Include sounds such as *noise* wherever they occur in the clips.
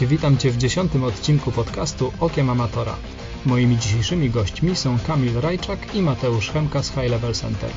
Cześć, witam Cię w dziesiątym odcinku podcastu Okiem Amatora. Moimi dzisiejszymi gośćmi są Kamil Rajczak i Mateusz Chemka z High Level Center.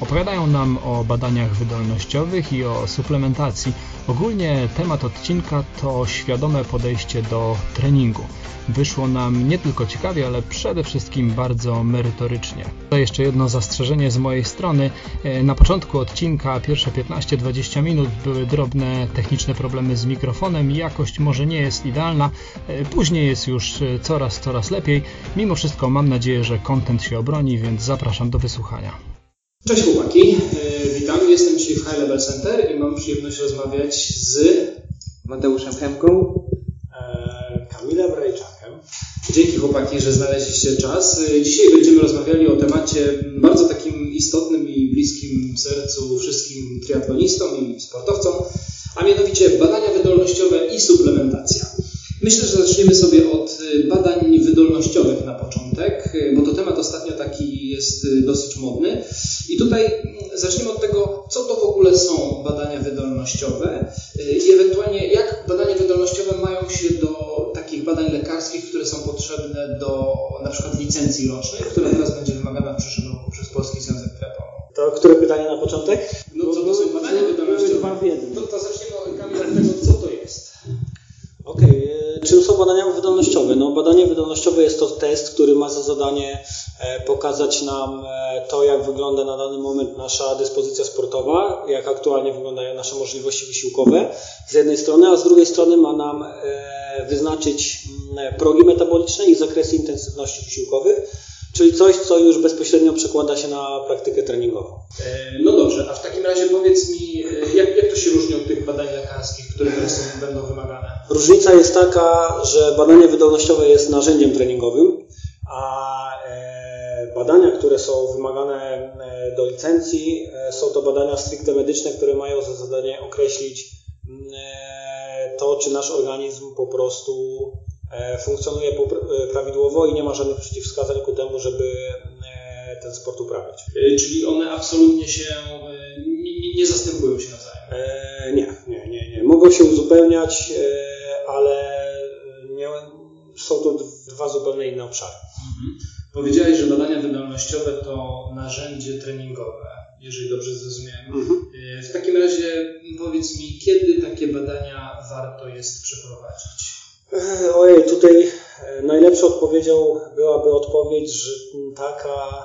Opowiadają nam o badaniach wydolnościowych i o suplementacji. Ogólnie temat odcinka to świadome podejście do treningu. Wyszło nam nie tylko ciekawie, ale przede wszystkim bardzo merytorycznie. To jeszcze jedno zastrzeżenie z mojej strony. E, na początku odcinka, pierwsze 15-20 minut, były drobne techniczne problemy z mikrofonem jakość może nie jest idealna. E, później jest już e, coraz, coraz lepiej. Mimo wszystko mam nadzieję, że kontent się obroni, więc zapraszam do wysłuchania. Cześć chłopaki, e, witam. Jestem dzisiaj w High Level Center i mam przyjemność rozmawiać z Mateuszem Chemką, e, Kamilem Rajczakiem. Dzięki chłopaki, że znaleźliście czas. E, dzisiaj będziemy rozmawiali o temacie bardzo takim istotnym i bliskim sercu wszystkim triatlonistom i sportowcom, a mianowicie badania wydolnościowe i suplementacja. Myślę, że zaczniemy sobie od badań wydolnościowych na początek, bo to temat ostatnio taki jest dosyć modny. I tutaj mm, zaczniemy od tego, co to w ogóle są badania wydolnościowe y, i ewentualnie jak badania wydolnościowe mają się do takich badań lekarskich, które są potrzebne do na przykład licencji rocznej, która teraz będzie wymagana w przyszłym roku przez Polski Związek Triathlonu. To które pytanie na początek? No co to są badania wydolnościowe? To, to zaczniemy Kamil od tego, co to jest. Okej, okay. czym są badania wydolnościowe? No, badanie wydolnościowe jest to test, który ma za zadanie E, pokazać nam e, to, jak wygląda na dany moment nasza dyspozycja sportowa, jak aktualnie wyglądają nasze możliwości wysiłkowe z jednej strony, a z drugiej strony ma nam e, wyznaczyć mm, progi metaboliczne i zakresy intensywności wysiłkowych, czyli coś, co już bezpośrednio przekłada się na praktykę treningową. No dobrze, a w takim razie powiedz mi, jak, jak to się różni od tych badań lekarskich, które teraz będą wymagane? Różnica jest taka, że badanie wydolnościowe jest narzędziem treningowym, a Badania, które są wymagane e, do licencji, e, są to badania stricte medyczne, które mają za zadanie określić mm, e, to, czy nasz organizm po prostu funkcjonuje prawidłowo i nie ma żadnych przeciwwskazań ku temu, żeby ten sport uprawiać. Czyli one absolutnie się nie zastępują się nawzajem? Nie, nie, nie, nie. Mogą się uzupełniać, ale nie, są to dwa zupełnie inne obszary. Mhm. Powiedziałeś, że badania wydolnościowe to narzędzie treningowe, jeżeli dobrze zrozumiałem. Mhm. E, w takim razie powiedz mi, kiedy takie badania warto jest przeprowadzić? E, ojej, tutaj e, najlepszą odpowiedzią byłaby odpowiedź że taka,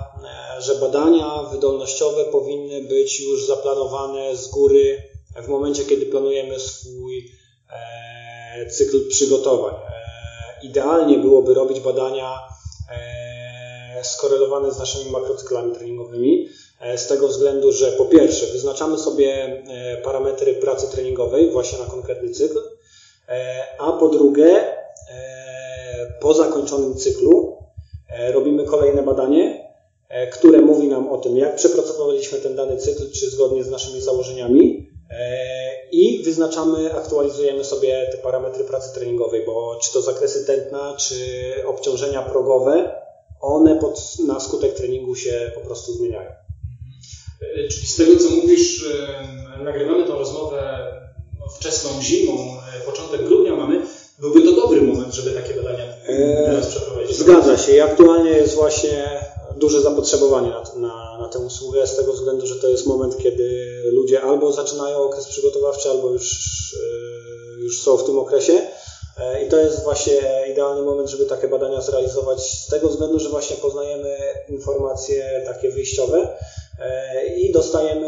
że badania wydolnościowe powinny być już zaplanowane z góry w momencie, kiedy planujemy swój cykl przygotowań. Idealnie byłoby robić badania skorelowane z naszymi makrocyklami treningowymi. E, z tego względu, że po pierwsze wyznaczamy sobie e, parametry pracy treningowej właśnie na konkretny cykl, e, a po drugie po zakończonym cyklu robimy kolejne badanie, które mówi nam o tym, jak przepracowaliśmy ten dany cykl, czy zgodnie z naszymi założeniami i wyznaczamy, aktualizujemy sobie te parametry pracy treningowej, bo czy to zakresy tętna, czy obciążenia progowe, one pod, na skutek treningu się po prostu zmieniają. Mhm. Czyli z tego, co mówisz, nagrywamy tą rozmowę no, wczesną zimą, e, początek grudnia mamy, byłby to dobry moment, żeby takie badania e, teraz przeprowadzić. Zgadza się i aktualnie jest właśnie duże zapotrzebowanie na, na, na tę usługę z tego względu, że to jest moment, kiedy ludzie albo zaczynają okres przygotowawczy, albo już, e, już są w tym okresie. E, I to jest właśnie idealny moment, żeby takie badania zrealizować z tego względu, że właśnie poznajemy informacje takie wyjściowe e, i dostajemy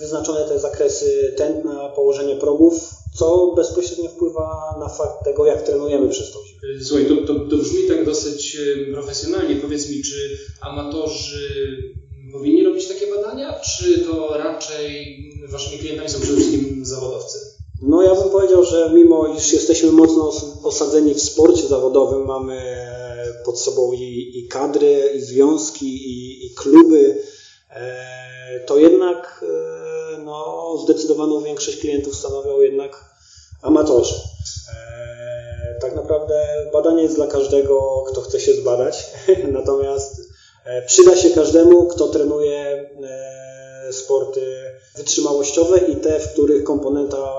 wyznaczone te zakresy tętna, położenie progów, co bezpośrednio wpływa na fakt tego, jak trenujemy przez tą zimę. Słuchaj, to, to, to brzmi tak dosyć profesjonalnie. Powiedz mi, czy amatorzy powinni robić takie badania, czy to raczej waszymi klientami są przede wszystkim zawodowcy? No ja bym powiedział, że mimo iż jesteśmy mocno osadzeni w sporcie zawodowym, mamy pod sobą i, i kadry, i związki, i, i kluby, e, to jednak e, no, zdecydowaną większość klientów stanowią jednak amatorzy. E, tak naprawdę badanie jest dla każdego, kto chce się zbadać, *laughs* natomiast przyda się każdemu, kto trenuje sporty wytrzymałościowe i te, w których komponenta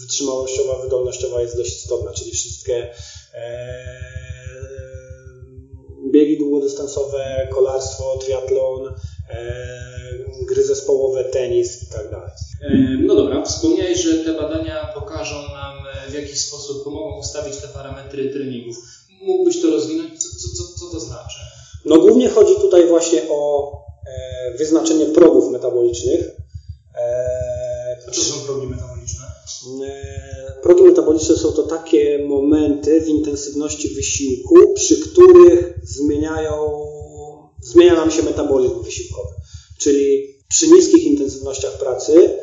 wytrzymałościowa, wydolnościowa jest dość istotna, czyli wszystkie biegi długodystansowe, kolarstwo, triatlon, gry zespołowe, tenis i tak dalej. No dobra, wspomniałeś, że te badania pokażą nam w jakiś sposób, pomogą ustawić te parametry treningów. Mógłbyś to rozwinąć? Co, co, co to znaczy? No głównie chodzi tutaj właśnie o wyznaczenie progów metabolicznych. A co są progi metaboliczne? Progi metaboliczne są to takie momenty w intensywności wysiłku, przy których zmieniają, zmienia nam się metabolizm wysiłkowy. Czyli przy niskich intensywnościach pracy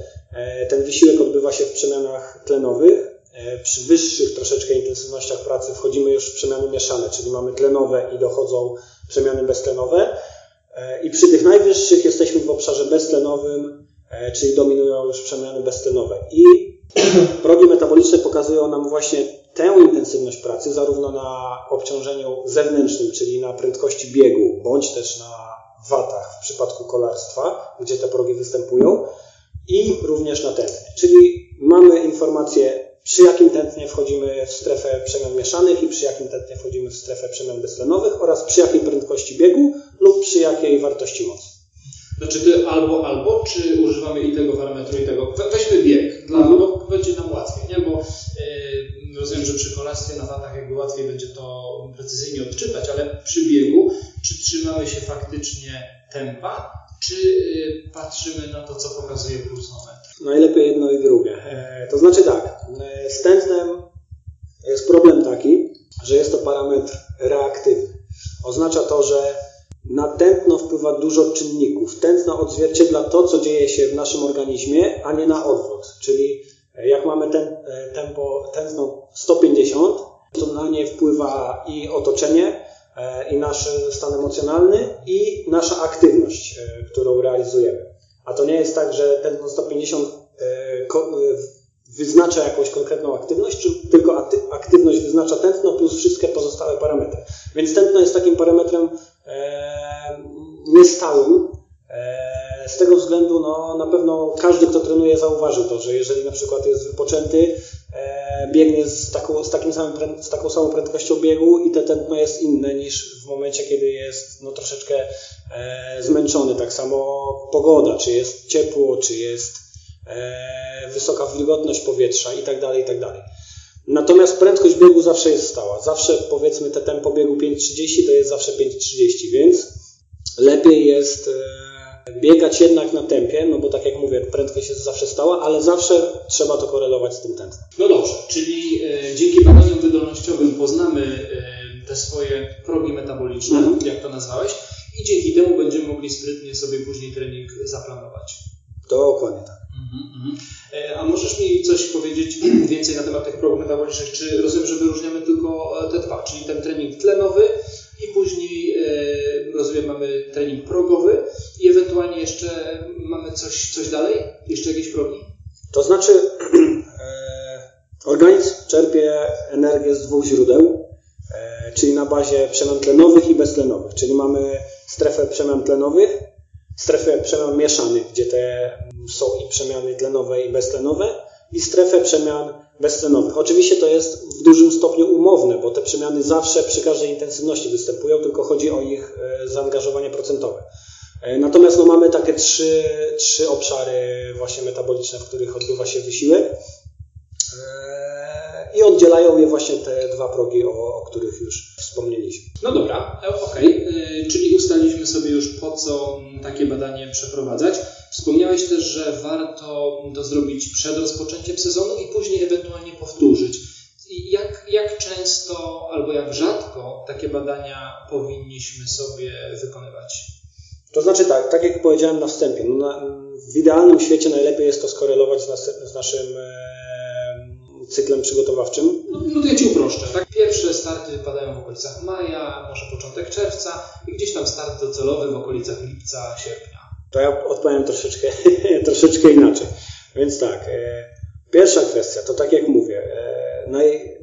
ten wysiłek odbywa się w przemianach tlenowych. Przy wyższych troszeczkę intensywnościach pracy wchodzimy już w przemiany mieszane, czyli mamy tlenowe i dochodzą przemiany beztlenowe. I przy tych najwyższych jesteśmy w obszarze beztlenowym, czyli dominują już przemiany beztlenowe. I *clears throat* progi metaboliczne pokazują nam właśnie tę intensywność pracy, zarówno na obciążeniu zewnętrznym, czyli na prędkości biegu, bądź też na watach w przypadku kolarstwa, gdzie te progi występują, i również na tętnie. Czyli mamy informację, przy jakim tętnie wchodzimy w strefę przemian mieszanych i przy jakim tętnie wchodzimy w strefę przemian beztlenowych oraz przy jakiej prędkości biegu lub przy jakiej wartości mocy. Znaczy ty albo, albo, czy używamy i tego parametru, i tego? Weźmy bieg, dla, mhm. bo będzie nam łatwiej, nie? Bo yy, przy kolarstwie na watach jakby łatwiej będzie to precyzyjnie odczytać, ale przy biegu, czy trzymamy się faktycznie tempa, czy yy, patrzymy na to, co pokazuje pulsometr? Najlepiej jedno i drugie. E, to znaczy tak, z tętnem jest problem taki, że jest to parametr reaktywny. Oznacza to, że na tętno wpływa dużo czynników. Tętno odzwierciedla to, co dzieje się w naszym organizmie, a nie na odwrót. Czyli jak mamy ten, tempo, tętno 150, to na nie wpływa i otoczenie, i nasz stan emocjonalny, i nasza aktywność, którą realizujemy. A to nie jest tak, że tętno 150 wyznacza jakąś konkretną aktywność, tylko aktywność wyznacza tętno plus wszystkie pozostałe parametry. Więc tętno jest takim parametrem niestałym. Z tego względu no, na pewno każdy, kto trenuje, zauważył to, że jeżeli na przykład jest wypoczęty, biegnie z taką, z takim samym, z taką samą prędkością biegu i te tętno jest inne niż w momencie, kiedy jest no, troszeczkę zmęczony. Tak samo pogoda, czy jest ciepło, czy jest wysoka wilgotność powietrza i tak dalej, i tak. Natomiast prędkość biegu zawsze jest stała. Zawsze powiedzmy te tempo biegu 5.30 to jest zawsze 5.30, więc lepiej jest biegać jednak na tempie, no bo tak jak mówię, prędkość jest zawsze stała, ale zawsze trzeba to korelować z tym tempem. No dobrze, czyli e, dzięki badaniom wydolnościowym poznamy e, te swoje progi metaboliczne, mhm. jak to nazwałeś, i dzięki temu będziemy mogli sprytnie sobie później trening zaplanować. Dokładnie tak. Mhm, A możesz mi coś powiedzieć *clears throat* więcej na temat tych progów metabolicznych? Czy rozumiem, że wyróżniamy tylko te dwa, czyli ten trening tlenowy i później rozumiem mamy trening progowy i ewentualnie jeszcze mamy coś, coś dalej? Jeszcze jakieś progi? To znaczy *clears throat* e, organizm czerpie energię z dwóch źródeł, e, czyli na bazie przemian tlenowych i beztlenowych, czyli mamy strefę przemian tlenowych, strefę przemian mieszanych, gdzie te są i przemiany tlenowe i beztlenowe i strefę przemian beztlenowych. Oczywiście to jest w dużym stopniu umowne, bo te przemiany zawsze przy każdej intensywności występują, tylko chodzi o ich zaangażowanie procentowe. Natomiast no, mamy takie trzy, trzy obszary właśnie metaboliczne, w których odbywa się wysiłek i oddzielają je właśnie te dwa progi, o, o których już wspomnieliśmy. No dobra, okej, okay. czyli ustaliliśmy sobie już po co takie badanie przeprowadzać. Wspomniałeś też, że warto to zrobić przed rozpoczęciem sezonu i później ewentualnie powtórzyć. Jak, jak często albo jak rzadko takie badania powinniśmy sobie wykonywać? To znaczy tak, tak jak powiedziałem na wstępie, no na, w idealnym świecie najlepiej jest to skorelować z, nas, z naszym e, cyklem przygotowawczym. No, no to ja Ci uproszczę. Tak? Pierwsze starty padają w okolicach maja, może początek czerwca i gdzieś tam start docelowy w okolicach lipca, sierpnia. To ja odpowiem troszeczkę, *laughs* troszeczkę inaczej. Więc tak, e, pierwsza kwestia to tak jak mówię, e, naj,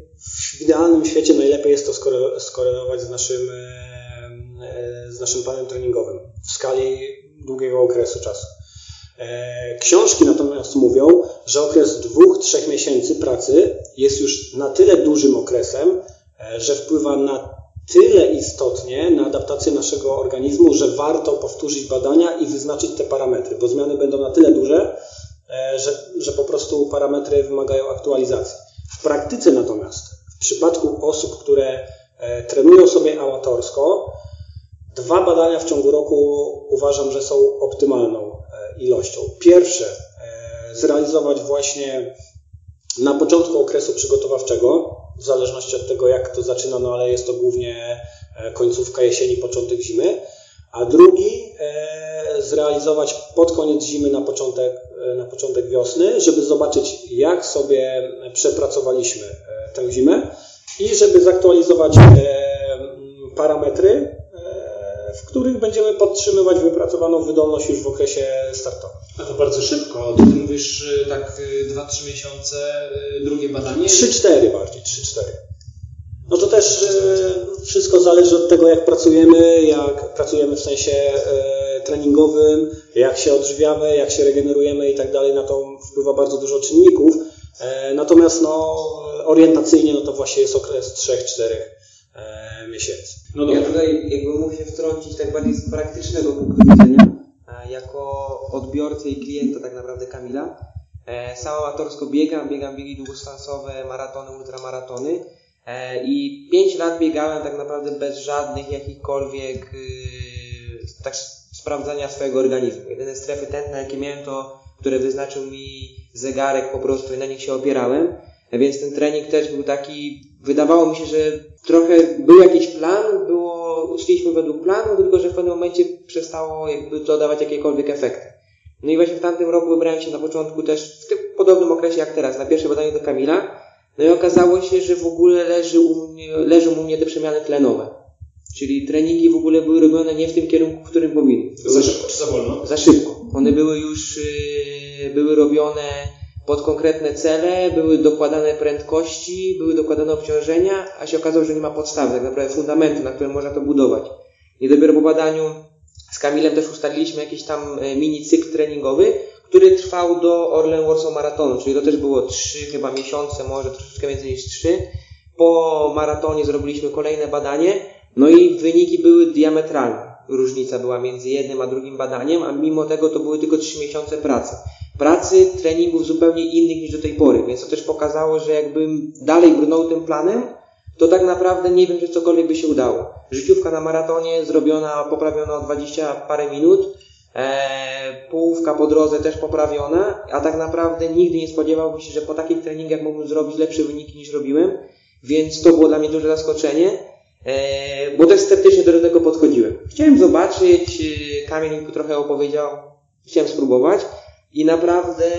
w idealnym świecie najlepiej jest to skorelować z naszym, e, z naszym planem treningowym w skali długiego okresu czasu. E, książki natomiast mówią, że okres dwóch, trzech miesięcy pracy jest już na tyle dużym okresem, e, że wpływa na tyle istotnie na adaptację naszego organizmu, że warto powtórzyć badania i wyznaczyć te parametry, bo zmiany będą na tyle duże, e, że, że po prostu parametry wymagają aktualizacji. W praktyce natomiast, w przypadku osób, które trenują sobie amatorsko, dwa badania w ciągu roku uważam, że są optymalną ilością. Pierwsze, e, zrealizować właśnie na początku okresu przygotowawczego, w zależności od tego, jak to zaczyna, no ale jest to głównie e, końcówka jesieni, początek zimy, a drugi e, zrealizować pod koniec zimy, na początek, na początek wiosny, żeby zobaczyć, jak sobie przepracowaliśmy tę zimę i żeby zaktualizować parametry których będziemy podtrzymywać wypracowaną wydolność już w okresie startowym. A to bardzo szybko. Ty mówisz y, tak 2-3 y, miesiące, y, drugie badanie? 3-4 bardziej, 3-4. No to też wszystko zależy od tego, jak pracujemy, jak pracujemy w sensie treningowym, jak się odżywiamy, jak się regenerujemy i tak dalej. Na to wpływa bardzo dużo czynników. E, natomiast no, orientacyjnie no to właśnie jest okres 3-4 e, miesięcy. No ja tutaj jakby muszę wtrącić tak bardziej z praktycznego punktu widzenia, e, jako odbiorcy i klienta tak naprawdę Kamila. E, sam amatorsko biegam, biegam biegi długodystansowe, maratony, ultramaratony e, i 5 lat biegałem tak naprawdę bez żadnych jakichkolwiek tak sprawdzania swojego organizmu. Jedyne strefy tętne jakie miałem to, które wyznaczył mi zegarek po prostu i na nich się opierałem. Więc ten trening też był taki, wydawało mi się, że trochę był jakiś plan, było, szliśmy według planu, tylko że w pewnym momencie przestało jakby to dawać jakiekolwiek efekty. No i właśnie w tamtym roku wybrałem się na początku też w tym podobnym okresie jak teraz, na pierwsze badanie do Kamila. No i okazało się, że w ogóle leży u mnie, leżą u mnie te przemiany tlenowe. Czyli treningi w ogóle były robione nie w tym kierunku, w którym powinny. Za szybko czy za wolno? Za szybko. One były już, yy, były robione pod konkretne cele, były dokładane prędkości, były dokładane obciążenia, a się okazało, że nie ma podstawy, tak naprawdę fundamentu, na którym można to budować. I dopiero po badaniu z Kamilem też ustaliliśmy jakiś tam e, mini cykl treningowy, który trwał do Orlen Warsaw Maratonu, czyli to też było trzy chyba miesiące, może troszeczkę więcej niż trzy. Po maratonie zrobiliśmy kolejne badanie, no i wyniki były diametralne. Różnica była między jednym a drugim badaniem, a mimo tego to były tylko trzy miesiące pracy pracy, treningów zupełnie innych niż do tej pory, więc to też pokazało, że jakbym dalej brnął tym planem, to tak naprawdę nie wiem, czy cokolwiek by się udało. Życiówka na maratonie zrobiona, poprawiona o 20 parę minut, e, połówka po drodze też poprawiona, a tak naprawdę nigdy nie spodziewałbym się, że po takich treningach mógłbym zrobić lepsze wyniki niż robiłem, więc to było dla mnie duże zaskoczenie, e, bo też sceptycznie do tego podchodziłem. Chciałem zobaczyć, e, Kamil mi trochę opowiedział, chciałem spróbować, i naprawdę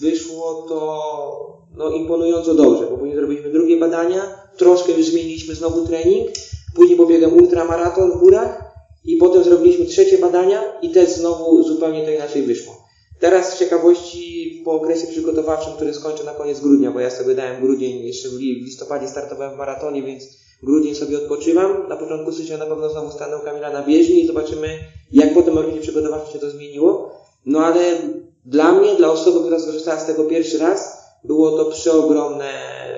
wyszło to no, imponująco dobrze, bo później zrobiliśmy drugie badania, troszkę już zmieniliśmy znowu trening, później pobiegłem ultramaraton w górach i potem zrobiliśmy trzecie badania i też znowu zupełnie to inaczej wyszło. Teraz z ciekawości po okresie przygotowawczym, który skończę na koniec grudnia, bo ja sobie dałem grudzień, jeszcze w listopadzie startowałem w maratonie, więc grudzień sobie odpoczywam. Na początku stycznia na pewno znowu stanę Kamila na bieżni i zobaczymy, jak potem okresie przygotowawczym się to zmieniło. No ale dla mnie, dla osoby, która skorzystała z tego pierwszy raz, było to przeogromne,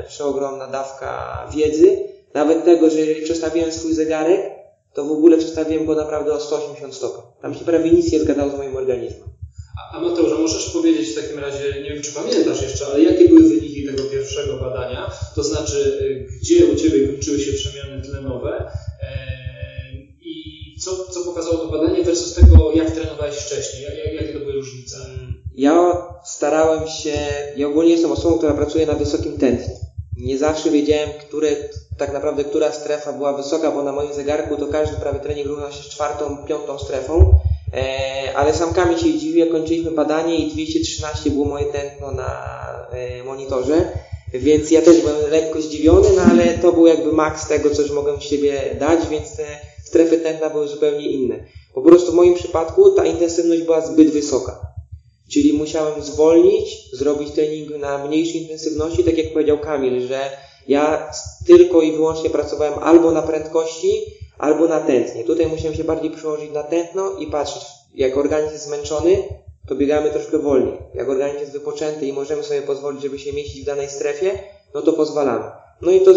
przeogromna dawka wiedzy. Nawet tego, że jeżeli przestawiłem swój zegarek, to w ogóle przestawiłem go naprawdę o 180 stopni. Tam się prawie nic nie zgadzało z moim organizmem. A Mateusza, możesz powiedzieć w takim razie, nie wiem czy pamiętasz jeszcze, ale jakie były wyniki tego pierwszego badania? To znaczy, gdzie u Ciebie kończyły się przemiany tlenowe? co, co pokazało to badanie versus tego, jak trenowałeś wcześniej? Jak, różnice? Ja starałem się, ja ogólnie jestem osobą, która pracuje na wysokim tętnie. Nie zawsze wiedziałem, które, tak naprawdę, która strefa była wysoka, bo na moim zegarku to każdy prawie trening równa się z czwartą, piątą strefą. E, ale sam Kamil się dziwił, kończyliśmy badanie i 213 było moje tętno na e, monitorze. Więc ja też byłem lekko zdziwiony, no ale to był jakby maks tego, co już mogłem siebie dać, więc te strefy tętna były zupełnie inne. Po prostu w moim przypadku ta intensywność była zbyt wysoka. Czyli musiałem zwolnić, zrobić trening na mniejszej intensywności, tak jak powiedział Kamil, że ja tylko i wyłącznie pracowałem albo na prędkości, albo na tętnie. Tutaj musiałem się bardziej przełożyć na tętno i patrzeć, jak organizm jest zmęczony, to biegamy troszkę wolniej. Jak organizm jest wypoczęty i możemy sobie pozwolić, żeby się mieścić w danej strefie, no to pozwalamy. No i to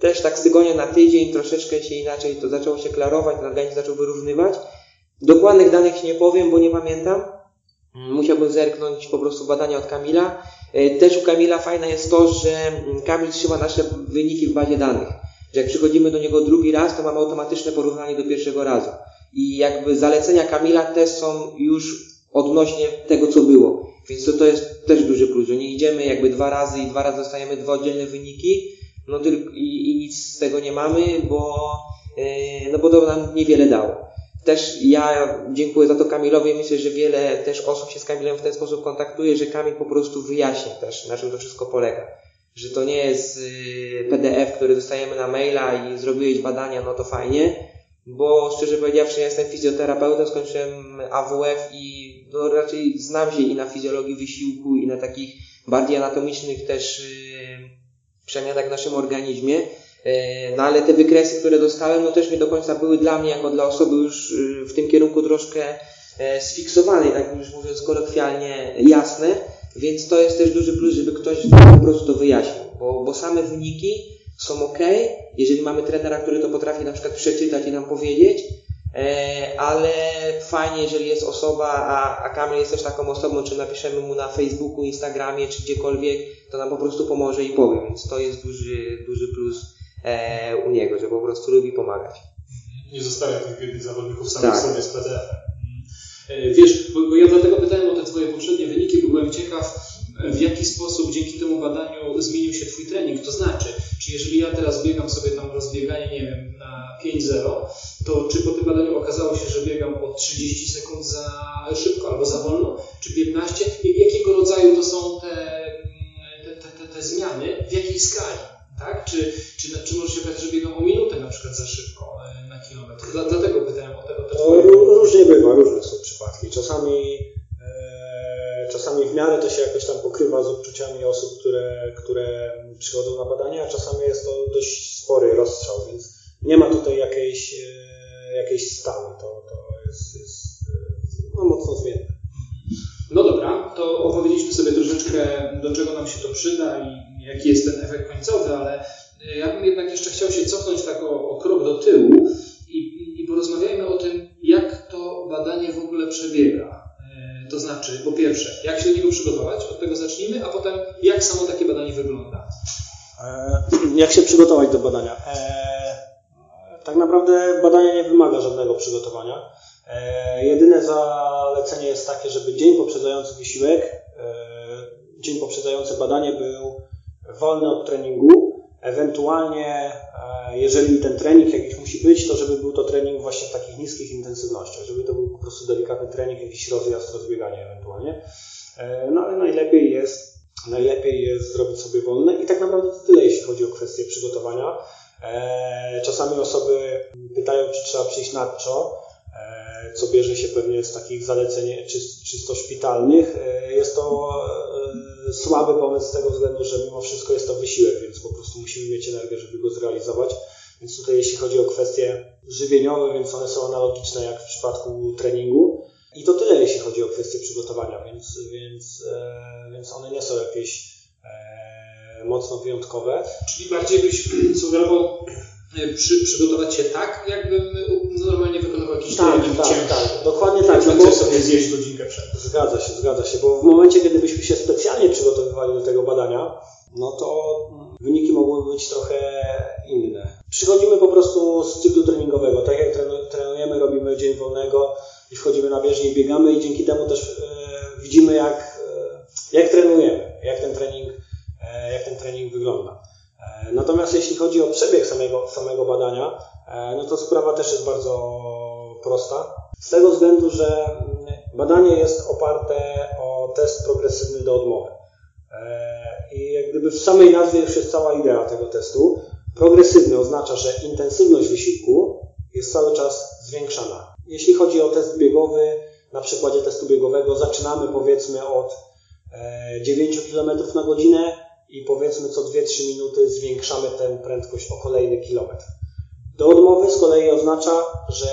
też tak z tygodnia na tydzień troszeczkę się inaczej to zaczęło się klarować, ten organizm zaczął wyrównywać. Dokładnych danych nie powiem, bo nie pamiętam. Musiałbym zerknąć po prostu badania od Kamila. E, też u Kamila fajne jest to, że Kamil trzyma nasze wyniki w bazie danych. Że jak przychodzimy do niego drugi raz, to mamy automatyczne porównanie do pierwszego razu. I jakby zalecenia Kamila też są już odnośnie tego, co było. Więc to, to jest też duży plus, że nie idziemy jakby dwa razy i dwa razy dostajemy dwa oddzielne wyniki, no tylko i, i nic z tego nie mamy, bo, yy, no bo to nam niewiele dało. Też ja dziękuję za to Kamilowi. Myślę, że wiele też osób się z Kamilem w ten sposób kontaktuje, że Kamil po prostu wyjaśni też, na czym to wszystko polega. Że to nie jest y, PDF, który dostajemy na maila i zrobiłeś badania, no to fajnie, bo szczerze powiedziawszy, ja jestem fizjoterapeutą, skończyłem AWF i no, raczej znam się i na fizjologii wysiłku, i na takich bardziej anatomicznych też yy, przemianach w naszym organizmie. Yy, no ale te wykresy, które dostałem, no też nie do końca były dla mnie, jako dla osoby już yy, w tym kierunku troszkę yy, sfiksowanej, tak już mówiąc kolokwialnie, jasne. Więc to jest też duży plus, żeby ktoś po prostu to wyjaśnił, bo, bo same wyniki są ok, jeżeli mamy trenera, który to potrafi na przykład przeczytać i nam powiedzieć, e, ale fajnie, jeżeli jest osoba, a, a Kamil jest też taką osobą, czy napiszemy mu na Facebooku, Instagramie, czy gdziekolwiek, to nam po prostu pomoże i powie, więc to jest duży, duży plus e, u niego, że po prostu lubi pomagać. Nie zostawia tych biednych zawodników samych tak. sobie z PDF. E, wiesz, bo, bo ja dlatego pytałem o te Twoje poprzednie wyniki, bo byłem ciekaw, w jaki sposób dzięki temu badaniu zmienił się Twój trening. To znaczy, czy jeżeli ja teraz biegam sobie tam rozbieganie, nie wiem, na 5-0, to czy po tym badaniu okazało się, że biegam o 30 sekund za szybko albo za wolno, czy 15? Jakiego rodzaju to są te, te, te, te zmiany, w jakiej skali? Tak? Czy, czy, czy może się okazać, że biegam o minutę na przykład za szybko e, na kilometr? Dlatego pytałem o tego. Te różnie bywa, różne są przypadki. Czasami czasami w miarę to się jakoś tam pokrywa z odczuciami osób, które, które przychodzą na badania, a czasami jest to dość badania? E, tak naprawdę badanie nie wymaga żadnego przygotowania. E, jedyne zalecenie jest takie, żeby dzień poprzedzający wysiłek, dzień poprzedzający badanie był wolny od treningu, Ewentualnie, e, jeżeli ten trening jakiś musi być, to żeby był to trening właśnie w takich niskich intensywnościach, żeby to był po prostu delikatny trening, jakiś rozjazd, rozbieganie ewentualnie. E, no ale najlepiej jest, najlepiej jest zrobić sobie wolne i tak naprawdę to tyle, jeśli chodzi o kwestię przygotowania. E, czasami osoby pytają, czy czo, co bierze się pewnie z takich zaleceń czysto szpitalnych. Jest to słaby pomysł z tego względu, że mimo wszystko jest to wysiłek, więc po prostu musimy mieć energię, żeby go zrealizować. Więc tutaj jeśli chodzi o kwestie żywieniowe, więc one są analogiczne jak w przypadku treningu. I to tyle, jeśli chodzi o kwestie przygotowania, więc, więc, e, więc one nie są jakieś e, mocno wyjątkowe. Czyli bardziej byś *clears throat* sugerował e, przy, przygotować się tak, jakbym normalnie wykonywał jakiś tak, trening tak. Tak, dokładnie tak. No bo sobie zjeść godzinkę przed. Zgadza się, zgadza się, bo w momencie, kiedy byśmy się specjalnie przygotowywali do tego badania, no to wyniki mogłyby być trochę inne. Przychodzimy po prostu z cyklu treningowego. Tak jak trenujemy, robimy dzień wolnego i wchodzimy na bieżnię i biegamy i dzięki temu też e, widzimy jak, e, jak trenujemy, jak ten trening, e, jak ten trening wygląda. E, natomiast jeśli chodzi o przebieg samego, samego badania, e, no to sprawa też jest bardzo prosta. Z tego względu, że badanie jest oparte o test progresywny do odmowy. E, I jak gdyby w samej nazwie już jest cała idea tego testu. Progresywny oznacza, że intensywność wysiłku jest cały czas zwiększana. Jeśli chodzi o test biegowy, na przykładzie testu biegowego zaczynamy powiedzmy od 9 km na godzinę i powiedzmy co 2-3 minuty zwiększamy tę prędkość o kolejny kilometr. Do odmowy z kolei oznacza, że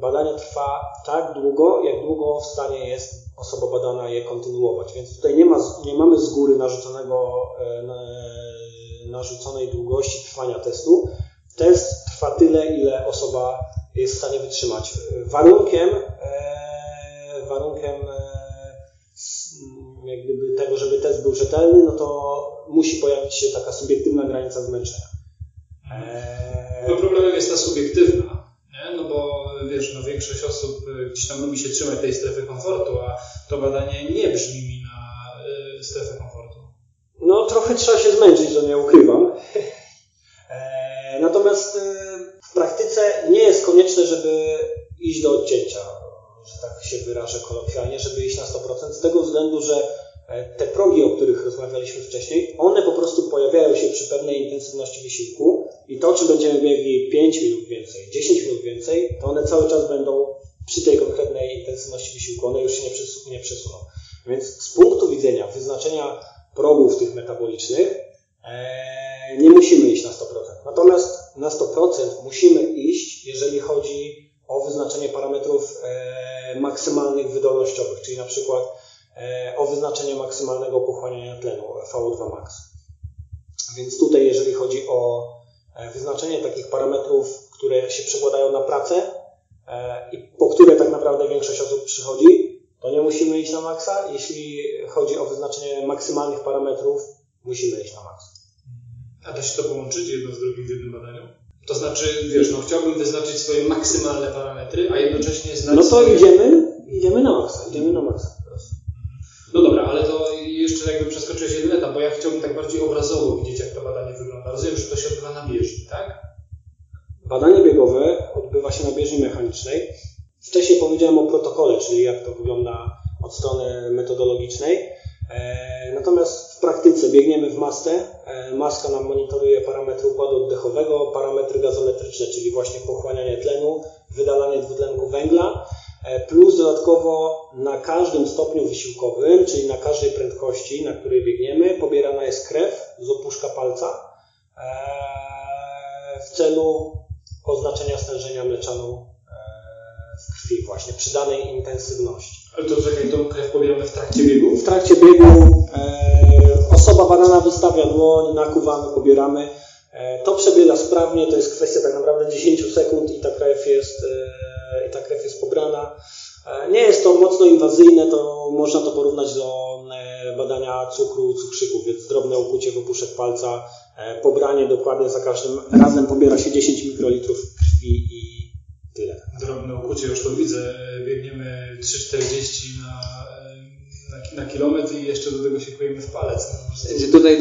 badanie trwa tak długo, jak długo w stanie jest osoba badana je kontynuować. Więc tutaj nie, ma, nie mamy z góry narzuconego, narzuconej długości trwania testu. Test trwa tyle, ile osoba jest w stanie wytrzymać. Warunkiem, warunkiem jak gdyby tego, żeby test był rzetelny, no to musi pojawić się taka subiektywna granica zmęczenia. Eee... No problemem jest ta subiektywna, nie? no bo wiesz, no większość osób y, gdzieś tam lubi się trzymać tej strefy komfortu, a to badanie nie brzmi mi na y, strefę komfortu. No trochę trzeba się zmęczyć, że nie ukrywam. Eee, natomiast y, w praktyce nie jest konieczne, żeby iść do odcięcia że tak się wyrażę kolokwialnie, żeby iść na 100%, z tego względu, że e, te progi, o których rozmawialiśmy wcześniej, one po prostu pojawiają się przy pewnej intensywności wysiłku i to, czy będziemy biegli 5 minut więcej, 10 minut więcej, to one cały czas będą przy tej konkretnej intensywności wysiłku, one już się nie, przesuną. Więc z punktu widzenia wyznaczenia progów tych metabolicznych, e, nie musimy iść na 100%. Natomiast na 100% musimy iść, jeżeli chodzi o wyznaczenie parametrów e, maksymalnych wydolnościowych, czyli na przykład e, o wyznaczenie maksymalnego pochłaniania tlenu VO2 max. Więc tutaj, jeżeli chodzi o e, wyznaczenie takich parametrów, które się przekładają na pracę i po które tak naprawdę większość osób przychodzi, to nie musimy iść na maksa. Jeśli chodzi o wyznaczenie maksymalnych parametrów, musimy iść na maksa. A da się to połączyć jedno z drugim w jednym badaniu? To znaczy, wiesz, no chciałbym wyznaczyć swoje maksymalne parametry, a jednocześnie znać No to swoje... idziemy, idziemy na maksa, idziemy na maksa teraz. No dobra, ale to jeszcze jakby przeskoczyłeś jeden etap, bo ja chciałbym tak bardziej obrazowo widzieć, jak to badanie wygląda. Rozumiem, że to się odbywa na bieżni, tak? Badanie biegowe odbywa się na bieżni mechanicznej. Wcześniej powiedziałem o protokole, czyli jak to wygląda od strony metodologicznej. E, natomiast w praktyce biegniemy w maskę. E, maska nam monitoruje parametry układu oddechowego, parametry gazometryczne, czyli właśnie pochłanianie tlenu, wydalanie dwutlenku węgla, e, plus dodatkowo na każdym stopniu wysiłkowym, czyli na każdej prędkości, na której biegniemy, pobierana jest krew z opuszka palca w celu oznaczenia stężenia mleczaną w krwi właśnie przy danej intensywności. Ale to czekaj, tą krew pobieramy w trakcie biegu? W trakcie biegu e, osoba badana wystawia dłoń, nakuwamy, pobieramy. E, to przebiega sprawnie, to jest kwestia tak naprawdę 10 sekund i ta krew jest, e, i ta krew jest pobrana. E, nie jest to mocno inwazyjne, to można to porównać do e, badania cukru, cukrzyków, więc drobne ukucie w opuszek palca, e, pobranie dokładnie za każdym razem pobiera się 10 mikrolitrów krwi i Tyle. Drobne ukucie, już to widzę. Biegniemy 3,40 na, na, na kilometr i jeszcze do tego się kujemy w palec. No, że tutaj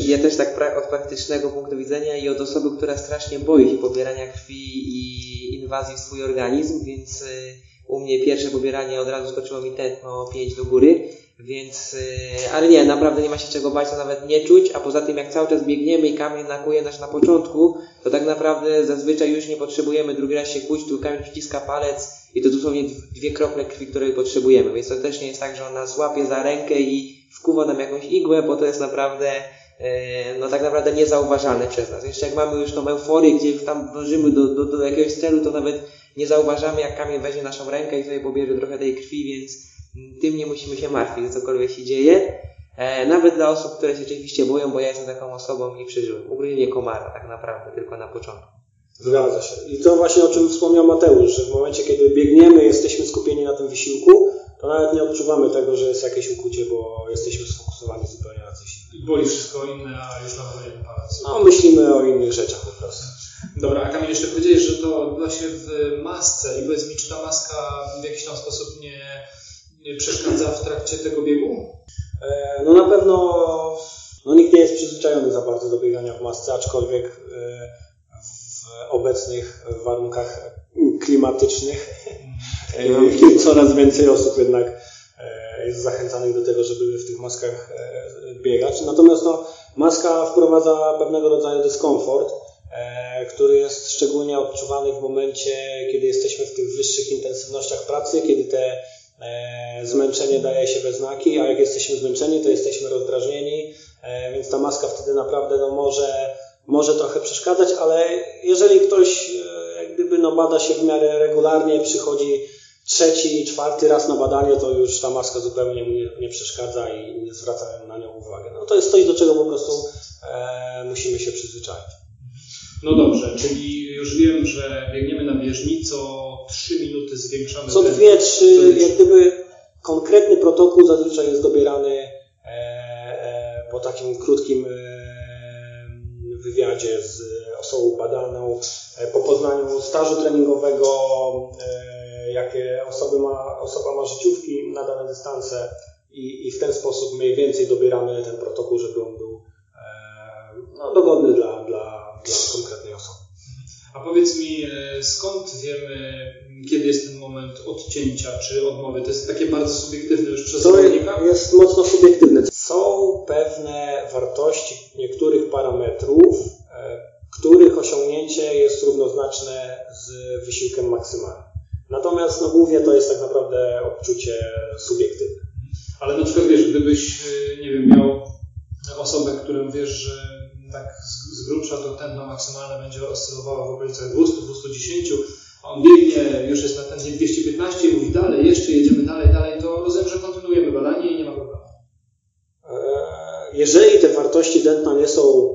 ja też tak pra od praktycznego punktu widzenia i od osoby, która strasznie boi się pobierania krwi i inwazji w swój organizm, więc y, u mnie pierwsze pobieranie od razu skoczyło mi tętno 5 do góry więc, y, ale nie, naprawdę nie ma się czego bać, to nawet nie czuć, a poza tym jak cały czas biegniemy i kamień nakuje nas na początku, to tak naprawdę zazwyczaj już nie potrzebujemy drugi raz się kłuć, tu kamień przyciska palec i to dosłownie dwie krople krwi, której potrzebujemy, więc to też nie jest tak, że on nas łapie za rękę i wkuwa nam jakąś igłę, bo to jest naprawdę y, no tak naprawdę niezauważalne przez nas. Jeszcze jak mamy już tą euforię, gdzie już tam dążymy do, do, do jakiegoś celu, to nawet nie zauważamy, jak kamień weźmie naszą rękę i sobie pobierze trochę tej krwi, więc tym nie musimy się martwić, cokolwiek się dzieje. E, nawet dla osób, które się rzeczywiście boją, bo ja jestem taką osobą i przeżyłem. Ugryzienie komara tak naprawdę, tylko na początku. Zgadza się. I to właśnie o czym wspomniał Mateusz, że w momencie, kiedy biegniemy, jesteśmy skupieni na tym wysiłku, to nawet nie odczuwamy tego, że jest jakieś ukucie, bo jesteśmy sfokusowani zupełnie na coś innym. Boli wszystko inne, a już nawet nie palec. No, myślimy o innych rzeczach po prostu. Dobra, a Kamil, jeszcze powiedziałeś, że to odbywa się w masce i powiedz mi, czy ta maska w jakiś tam sposób nie przeszkadza w trakcie tego biegu? E, no na pewno no nikt nie jest przyzwyczajony za bardzo do biegania w masce, aczkolwiek e, w obecnych warunkach klimatycznych *laughs* mm. coraz więcej osób jednak e, jest zachęcanych do tego, żeby w tych maskach biegać. Natomiast no, maska wprowadza pewnego rodzaju dyskomfort, który jest szczególnie odczuwany w momencie, kiedy jesteśmy w tych wyższych intensywnościach pracy, kiedy te E, zmęczenie daje się we znaki, a jak jesteśmy zmęczeni, to jesteśmy rozdrażnieni, e, więc ta maska wtedy naprawdę no, może, może trochę przeszkadzać, ale jeżeli ktoś e, jak gdyby no, bada się w miarę regularnie, przychodzi trzeci, czwarty raz na badanie, to już ta maska zupełnie nie, nie przeszkadza i nie zwracają na nią uwagi. No to jest coś, do czego po prostu e, musimy się przyzwyczaić. No dobrze, czyli już wiem, że biegniemy na bieżni, co 3 minuty zwiększamy. Co ten- dwie, trzy, co dwie, jak gdyby konkretny protokół zazwyczaj jest dobierany e, e, po takim krótkim e, wywiadzie z osobą badaną, e, po poznaniu stażu treningowego, e, jakie osoby ma, osoba ma życiówki na dane dystanse i, i w ten sposób mniej więcej dobieramy ten protokół, żeby on był e, no, dogodny dla, dla, dla konkretnej osoby. A powiedz mi, e, skąd wiemy, kiedy jest ten moment odcięcia czy odmowy? To jest takie bardzo subiektywne już przez To jest mocno subiektywne. Są pewne wartości niektórych parametrów, e, których osiągnięcie jest równoznaczne z wysiłkiem maksymalnym. Natomiast no, głównie to jest tak naprawdę odczucie subiektywne. Ale na przykład wiesz, gdybyś, e, nie wiem, miał osobę, którą wiesz, że tak z, z grubsza to tętno maksymalne będzie oscylowało w okolicach 200-210, a on biegnie, już jest na tętnie 215 i mówi dalej, jeszcze jedziemy dalej, dalej, to rozumiem, że kontynuujemy badanie i nie ma problemu. E, Jeżeli te wartości dętna nie są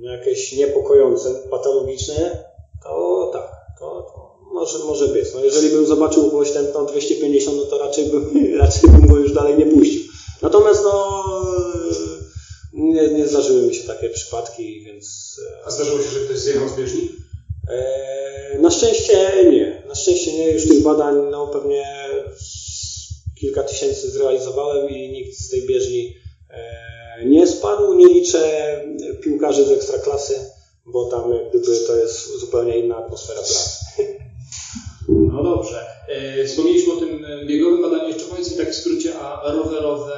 jakieś niepokojące, patologiczne, to tak, to, to może, może być. No jeżeli bym zobaczył u kogoś tętno 250, no to raczej bym, *laughs* raczej bym go już dalej nie puścił. Natomiast no, nie, nie zdarzyły mi się takie przypadki, więc A zdarzyło się, że ktoś zjechał z bieżni? e, na szczęście nie. Na szczęście nie. Już tych badań no, pewnie kilka tysięcy zrealizowałem i nikt z tej bieżni e, nie spadł. Nie liczę piłkarzy z ekstraklasy, bo tam gdyby to jest zupełnie inna atmosfera pracy. *laughs* No dobrze. E, Wspomnieliśmy o tym e, biegowym badaniu. Jeszcze powiedz mi tak w skrócie, a rowerowe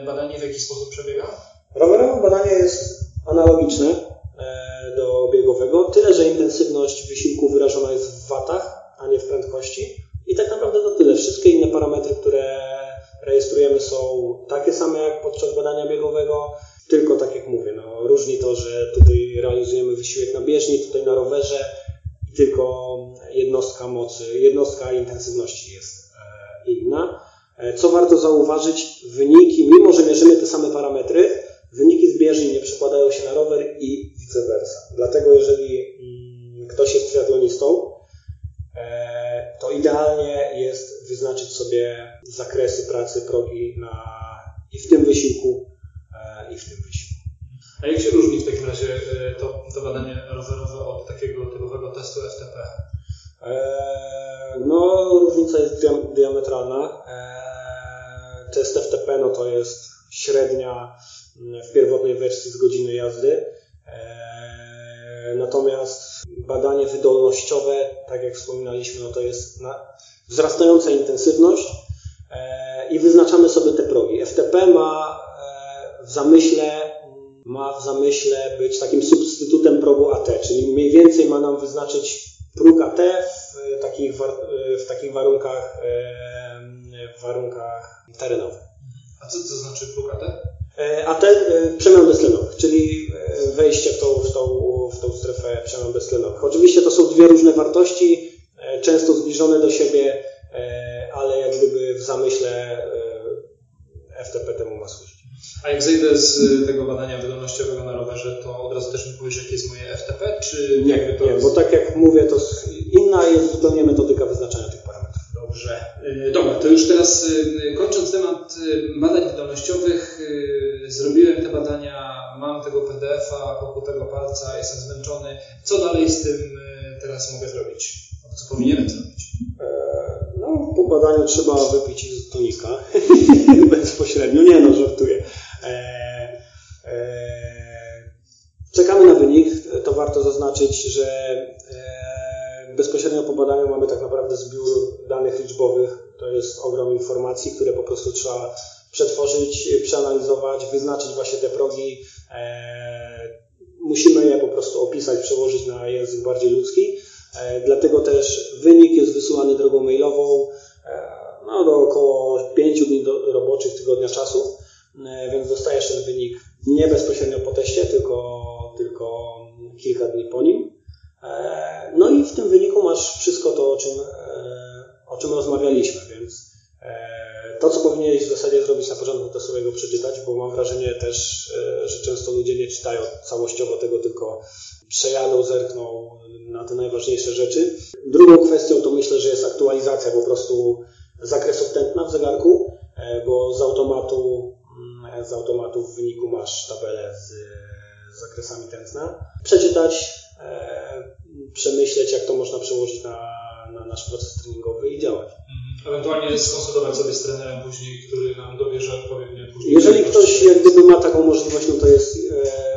e, badanie w jaki sposób przebiega? Rowerowe badanie jest analogiczne e, do biegowego, tyle że intensywność wysiłku wyrażona jest w watach, a nie w prędkości. PDF-a, wokół tego palca, jestem zmęczony. Co dalej z tym y, teraz mogę zrobić? Co powinienem zrobić? E, No, po badaniu trzeba wypić izotonika *laughs* bezpośrednio. Nie no, żartuję. E, e, Czekamy na wynik. To warto zaznaczyć, że e, bezpośrednio po badaniu mamy tak naprawdę zbiór danych liczbowych. To jest ogrom informacji, które po prostu trzeba przetworzyć, przeanalizować, wyznaczyć właśnie te progi. E, Musimy je po prostu opisać, przełożyć na język bardziej ludzki. E, Dlatego też wynik jest wysyłany drogą mailową e, no, do około 5 dni do, roboczych tygodnia czasu, więc dostajesz ten wynik nie bezpośrednio po teście, tylko, tylko kilka dni po nim. No i w tym wyniku masz wszystko to, o czym, o czym rozmawialiśmy, więc to, co powinieneś w zasadzie zrobić na początku, to sobie go przeczytać, bo mam wrażenie też, że często ludzie nie czytają całościowo tego, tylko przejadą, zerkną na te najważniejsze rzeczy. Drugą kwestią to myślę, że jest aktualizacja po prostu zakresów tętna w zegarku, bo z automatu, mm, z automatu w wyniku masz tabelę z, z zakresami tętna. Przeczytać, przemyśleć, jak to można przełożyć na, na nasz proces treningowy i działać. Ewentualnie skonsultować sobie z trenerem później, który nam dobierze odpowiednie później. Jeżeli ktoś jak gdyby ma taką możliwość, no to jest e,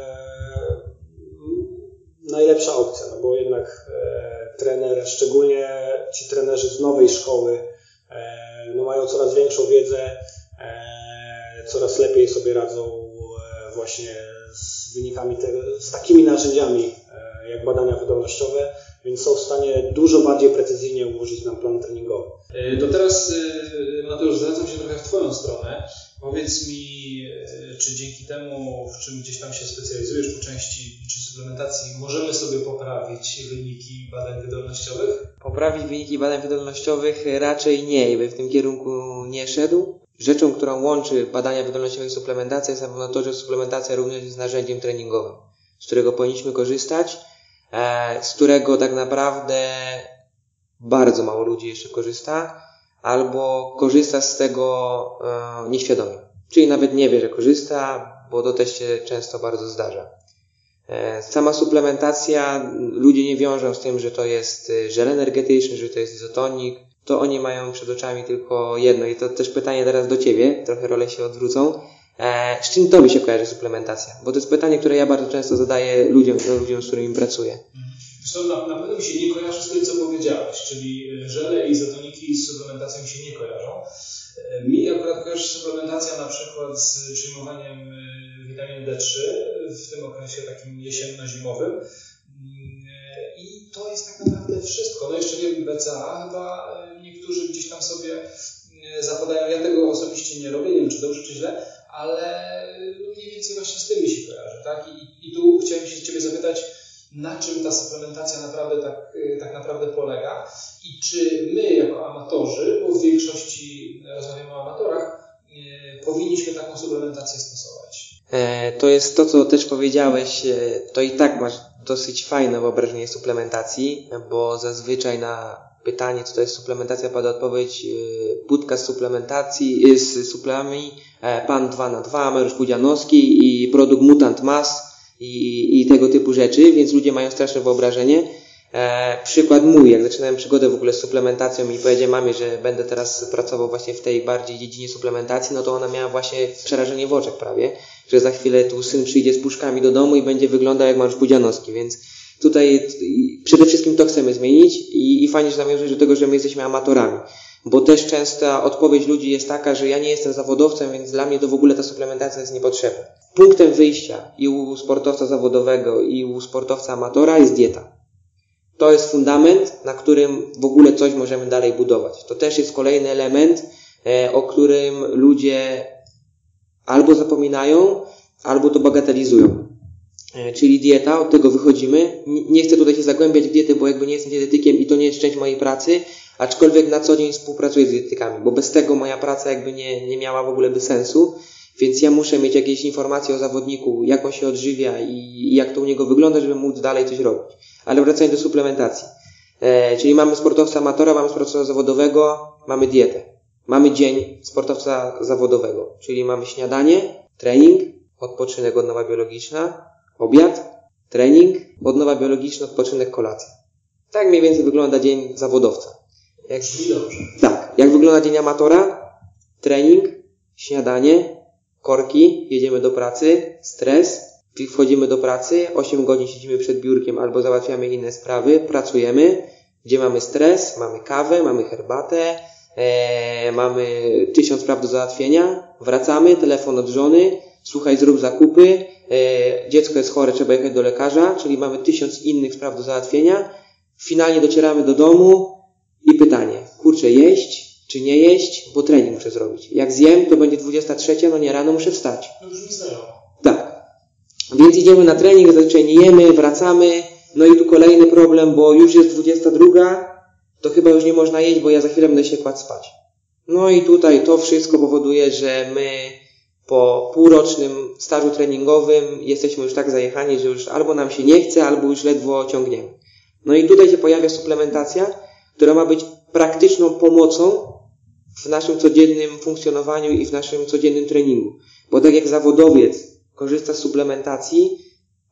najlepsza opcja, no bo jednak e, trener, szczególnie ci trenerzy z nowej szkoły, e, no mają coraz większą wiedzę, e, coraz lepiej sobie radzą e, właśnie z wynikami tego, z takimi narzędziami jak badania wydolnościowe, więc są w stanie dużo bardziej precyzyjnie ułożyć nam plan treningowy. E, to teraz, e, Mateusz, zwracam się trochę w Twoją stronę. Powiedz mi, e, czy dzięki temu, w czym gdzieś tam się specjalizujesz po części czy suplementacji, możemy sobie poprawić wyniki badań wydolnościowych? Poprawić wyniki badań wydolnościowych raczej nie, i by w tym kierunku nie szedł. Rzeczą, którą łączy badania wydolnościowe i suplementacja jest na pewno to, że suplementacja również jest narzędziem treningowym, z którego powinniśmy korzystać, z którego tak naprawdę bardzo mało ludzi jeszcze korzysta, albo korzysta z tego e, nieświadomie. Czyli nawet nie wie, że korzysta, bo to też się często bardzo zdarza. E, sama suplementacja, ludzie nie wiążą z tym, że to jest e, żel energetyczny, że to jest izotonik. To oni mają przed oczami tylko jedno i to też pytanie teraz do Ciebie, trochę role się odwrócą. Z czym Tobie się kojarzy suplementacja? Bo to jest pytanie, które ja bardzo często zadaję ludziom, ludziom z którymi pracuję. Zresztą na, na pewno mi się nie kojarzy z tym, co powiedziałeś, czyli żele i izotoniki z suplementacją mi się nie kojarzą. Mi akurat kojarzy suplementacja na przykład z przyjmowaniem witaminy D3 w tym okresie takim jesienno-zimowym. I to jest tak naprawdę wszystko. No jeszcze wiem, BCA chyba niektórzy gdzieś tam sobie zapadają. Ja tego osobiście nie robię, nie wiem czy dobrze czy źle, ale mniej więcej właśnie z tym mi się kojarzy. Tak? I, i tu chciałem się Ciebie zapytać, na czym ta suplementacja naprawdę tak, tak naprawdę polega i czy my jako amatorzy, bo w większości rozmawiamy o amatorach, powinniśmy taką suplementację stosować? To jest to, co też powiedziałeś, to i tak masz dosyć fajne wyobrażenie suplementacji, bo zazwyczaj na pytanie, co to jest suplementacja, pada odpowiedź budka z suplementacji, z suplementami PAN 2 na 2 Mariusz Pudzianowski i produkt Mutant Mass, i, i tego typu rzeczy, więc ludzie mają straszne wyobrażenie. E, przykład mój, jak zaczynałem przygodę w ogóle z suplementacją i powiedziałem mamie, że będę teraz pracował właśnie w tej bardziej dziedzinie suplementacji, no to ona miała właśnie przerażenie w oczach prawie, że za chwilę tu syn przyjdzie z puszkami do domu i będzie wyglądał jak Mariusz Pudzianowski, więc tutaj przede wszystkim to chcemy zmienić i, i fajnie, że nawiązujesz do tego, że my jesteśmy amatorami bo też częsta odpowiedź ludzi jest taka, że ja nie jestem zawodowcem, więc dla mnie to w ogóle ta suplementacja jest niepotrzebna. Punktem wyjścia i u sportowca zawodowego, i u sportowca amatora jest dieta. To jest fundament, na którym w ogóle coś możemy dalej budować. To też jest kolejny element, o którym ludzie albo zapominają, albo to bagatelizują. Czyli dieta, od tego wychodzimy. Nie chcę tutaj się zagłębiać w dietę, bo jakby nie jestem dietetykiem i to nie jest część mojej pracy, aczkolwiek na co dzień współpracuję z dietetykami, bo bez tego moja praca jakby nie, nie miała w ogóle by sensu, więc ja muszę mieć jakieś informacje o zawodniku, jak on się odżywia i, i jak to u niego wygląda, żeby móc dalej coś robić. Ale wracając do suplementacji. E, czyli mamy sportowca amatora, mamy sportowca zawodowego, mamy dietę. Mamy dzień sportowca zawodowego, czyli mamy śniadanie, trening, odpoczynek, odnowa biologiczna, obiad, trening, odnowa biologiczna, odpoczynek, kolacja. Tak mniej więcej wygląda dzień zawodowca. Jak. Tak. Jak wygląda dzień amatora? Trening, śniadanie, korki, jedziemy do pracy, stres, wchodzimy do pracy, 8 godzin siedzimy przed biurkiem albo załatwiamy inne sprawy, pracujemy, gdzie mamy stres, mamy kawę, mamy herbatę, e, mamy tysiąc spraw do załatwienia, wracamy, telefon od żony, słuchaj, zrób zakupy, dziecko jest chore, trzeba jechać do lekarza, czyli mamy tysiąc innych spraw do załatwienia, finalnie docieramy do domu, i pytanie, kurczę, jeść czy nie jeść, bo trening muszę zrobić. Jak zjem, to będzie 23, no nie, rano muszę wstać. No znajomo. Tak. Więc idziemy na trening, zazwyczaj nie jemy, wracamy, no i tu kolejny problem, bo już jest 22, to chyba już nie można jeść, bo ja za chwilę będę się kładł spać. No i tutaj to wszystko powoduje, że my po półrocznym stażu treningowym jesteśmy już tak zajechani, że już albo nam się nie chce, albo już ledwo ciągniemy. No i tutaj się pojawia suplementacja, która ma być praktyczną pomocą w naszym codziennym funkcjonowaniu i w naszym codziennym treningu. Bo tak jak zawodowiec korzysta z suplementacji,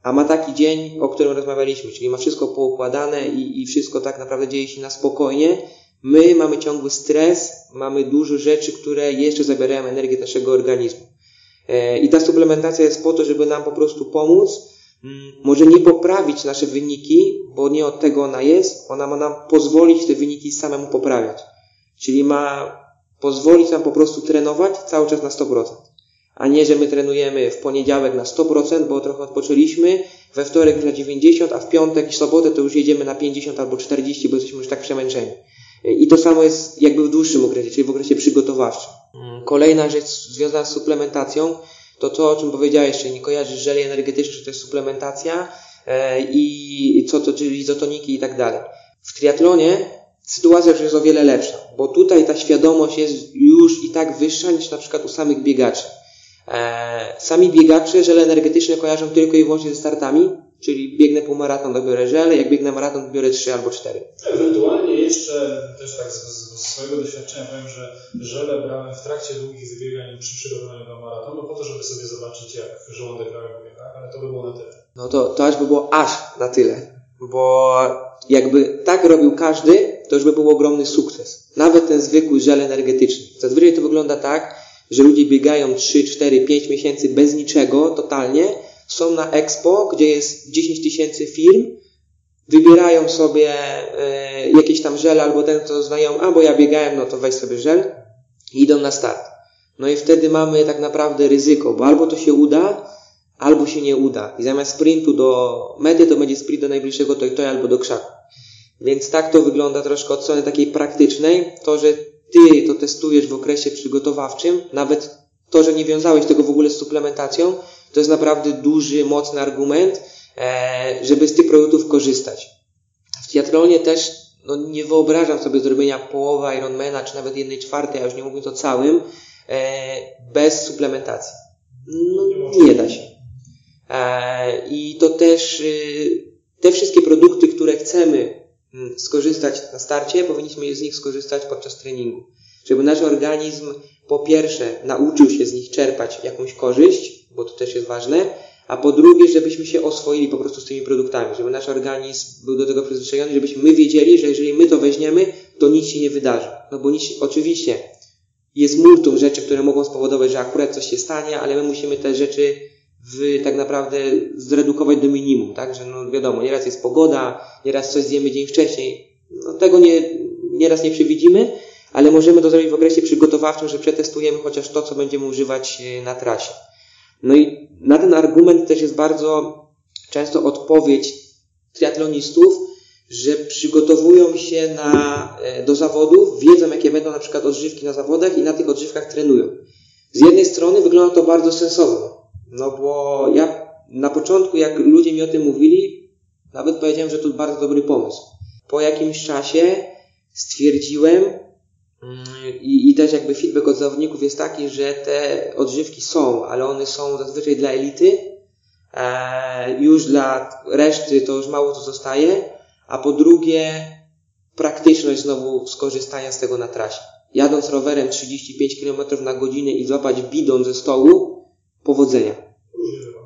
a ma taki dzień, o którym rozmawialiśmy, czyli ma wszystko poukładane i, i wszystko tak naprawdę dzieje się na spokojnie, my mamy ciągły stres, mamy dużo rzeczy, które jeszcze zabierają energię naszego organizmu. E, I ta suplementacja jest po to, żeby nam po prostu pomóc, mm, może nie poprawić nasze wyniki, bo nie od tego ona jest, ona ma nam pozwolić te wyniki samemu poprawiać. Czyli ma pozwolić nam po prostu trenować cały czas na 100%. A nie, że my trenujemy w poniedziałek na 100%, bo trochę odpoczęliśmy, we wtorek już na 90%, a w piątek i sobotę to już jedziemy na 50 albo 40, bo jesteśmy już tak przemęczeni. I to samo jest jakby w dłuższym okresie, czyli w okresie przygotowawczym. Mm, kolejna rzecz związana z suplementacją, to to, o czym powiedziałeś, czyli nie kojarzysz żeli energetycznych, to jest suplementacja e, i co to, czyli izotoniki i tak dalej. W triatlonie sytuacja już jest o wiele lepsza, bo tutaj ta świadomość jest już i tak wyższa niż na przykład u samych biegaczy. E, sami biegacze żele energetyczne kojarzą tylko i wyłącznie ze startami, czyli biegnę półmaraton, to biorę żele, jak biegnę maraton, biorę trzy albo cztery. Ewentualnie jeszcze też tak z, z swojego doświadczenia powiem, że żele brałem w trakcie długich zbiegań przy przygotowaniu do maratonu po to, żeby sobie zobaczyć jak żołądek reaguje, tak? ale to by było na tyle. No to, to aż by było aż na tyle, bo jakby tak robił każdy, to już by był ogromny sukces. Nawet ten zwykły żel energetyczny. Zazwyczaj to wygląda tak, że ludzie biegają 3, 4, 5 miesięcy bez niczego, totalnie, są na Expo, gdzie jest 10 tysięcy firm, wybierają sobie e, jakieś tam żel albo ten, kto znają, a bo ja biegałem, no to weź sobie żel i idą na start. No i wtedy mamy tak naprawdę ryzyko, bo albo to się uda, albo się nie uda. I zamiast sprintu do mety, to będzie sprint do najbliższego to i to albo do krzaku. Więc tak to wygląda troszkę od strony takiej praktycznej. To, że ty to testujesz w okresie przygotowawczym, nawet to, że nie wiązałeś tego w ogóle z suplementacją, to jest naprawdę duży, mocny argument, e, żeby z tych produktów korzystać. W triatlonie też no, nie wyobrażam sobie zrobienia połowy Ironmana, czy nawet jednej czwartej, a już nie mówiąc o całym, e, bez suplementacji. No, nie da się. E, I to też y, te wszystkie produkty, które chcemy Mm, skorzystać na starcie, powinniśmy z nich skorzystać podczas treningu. Żeby nasz organizm po pierwsze nauczył się z nich czerpać jakąś korzyść, bo to też jest ważne, a po drugie, żebyśmy się oswoili po prostu z tymi produktami, żeby nasz organizm był do tego przyzwyczajony, żebyśmy my wiedzieli, że jeżeli my to weźmiemy, to nic się nie wydarzy. No bo nic, oczywiście jest multum rzeczy, które mogą spowodować, że akurat coś się stanie, ale my musimy te rzeczy w, tak naprawdę zredukować do minimum, tak? Że no wiadomo, nieraz jest pogoda, nieraz coś zjemy dzień wcześniej. No tego nie, nieraz nie przewidzimy, ale możemy to zrobić w okresie przygotowawczym, że przetestujemy chociaż to, co będziemy używać e, na trasie. No i na ten argument też jest bardzo często odpowiedź triatlonistów, że przygotowują się na, e, do zawodów, wiedzą jakie będą na przykład odżywki na zawodach i na tych odżywkach trenują. Z jednej strony wygląda to bardzo sensownie, no bo ja na początku, jak ludzie mi o tym mówili, nawet powiedziałem, że to bardzo dobry pomysł. Po jakimś czasie stwierdziłem, i, i też jakby feedback od zawodników jest taki, że te odżywki są, ale one są zazwyczaj dla elity, e, już dla reszty to już mało co zostaje, a po drugie praktyczność znowu skorzystania z tego na trasie. Jadąc rowerem 35 km na godzinę i złapać bidon ze stołu, powodzenia.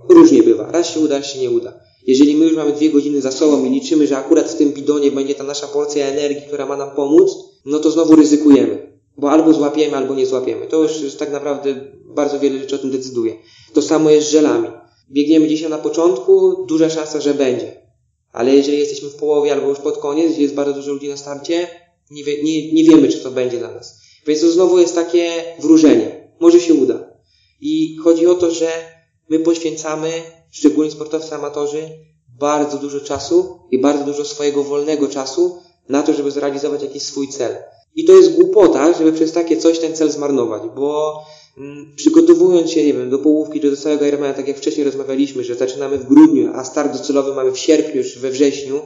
Różnie bywa. Raz się uda, raz się nie uda. Jeżeli my już mamy dwie godziny za sobą i liczymy, że akurat w tym bidonie będzie ta nasza porcja energii, która ma nam pomóc, no to znowu ryzykujemy. Bo albo złapiemy, albo nie złapiemy. To już jest tak naprawdę bardzo wiele rzeczy o tym decyduje. To samo jest z żelami. Biegniemy dzisiaj na początku, duża szansa, że będzie. Ale jeżeli jesteśmy w połowie albo już pod koniec, gdzie jest bardzo dużo ludzi na starcie, nie, wie, nie, nie wiemy, czy to będzie dla nas. Więc to znowu jest takie wróżenie. Może się uda. I chodzi o to, że my poświęcamy, szczególnie sportowcy amatorzy, bardzo dużo czasu i bardzo dużo swojego wolnego czasu na to, żeby zrealizować jakiś swój cel. I to jest głupota, żeby przez takie coś ten cel zmarnować, bo mm, przygotowując się, nie wiem, do połówki czy do całego Ironmana, tak jak wcześniej rozmawialiśmy, że zaczynamy w grudniu, a start docelowy mamy w sierpniu czy we wrześniu,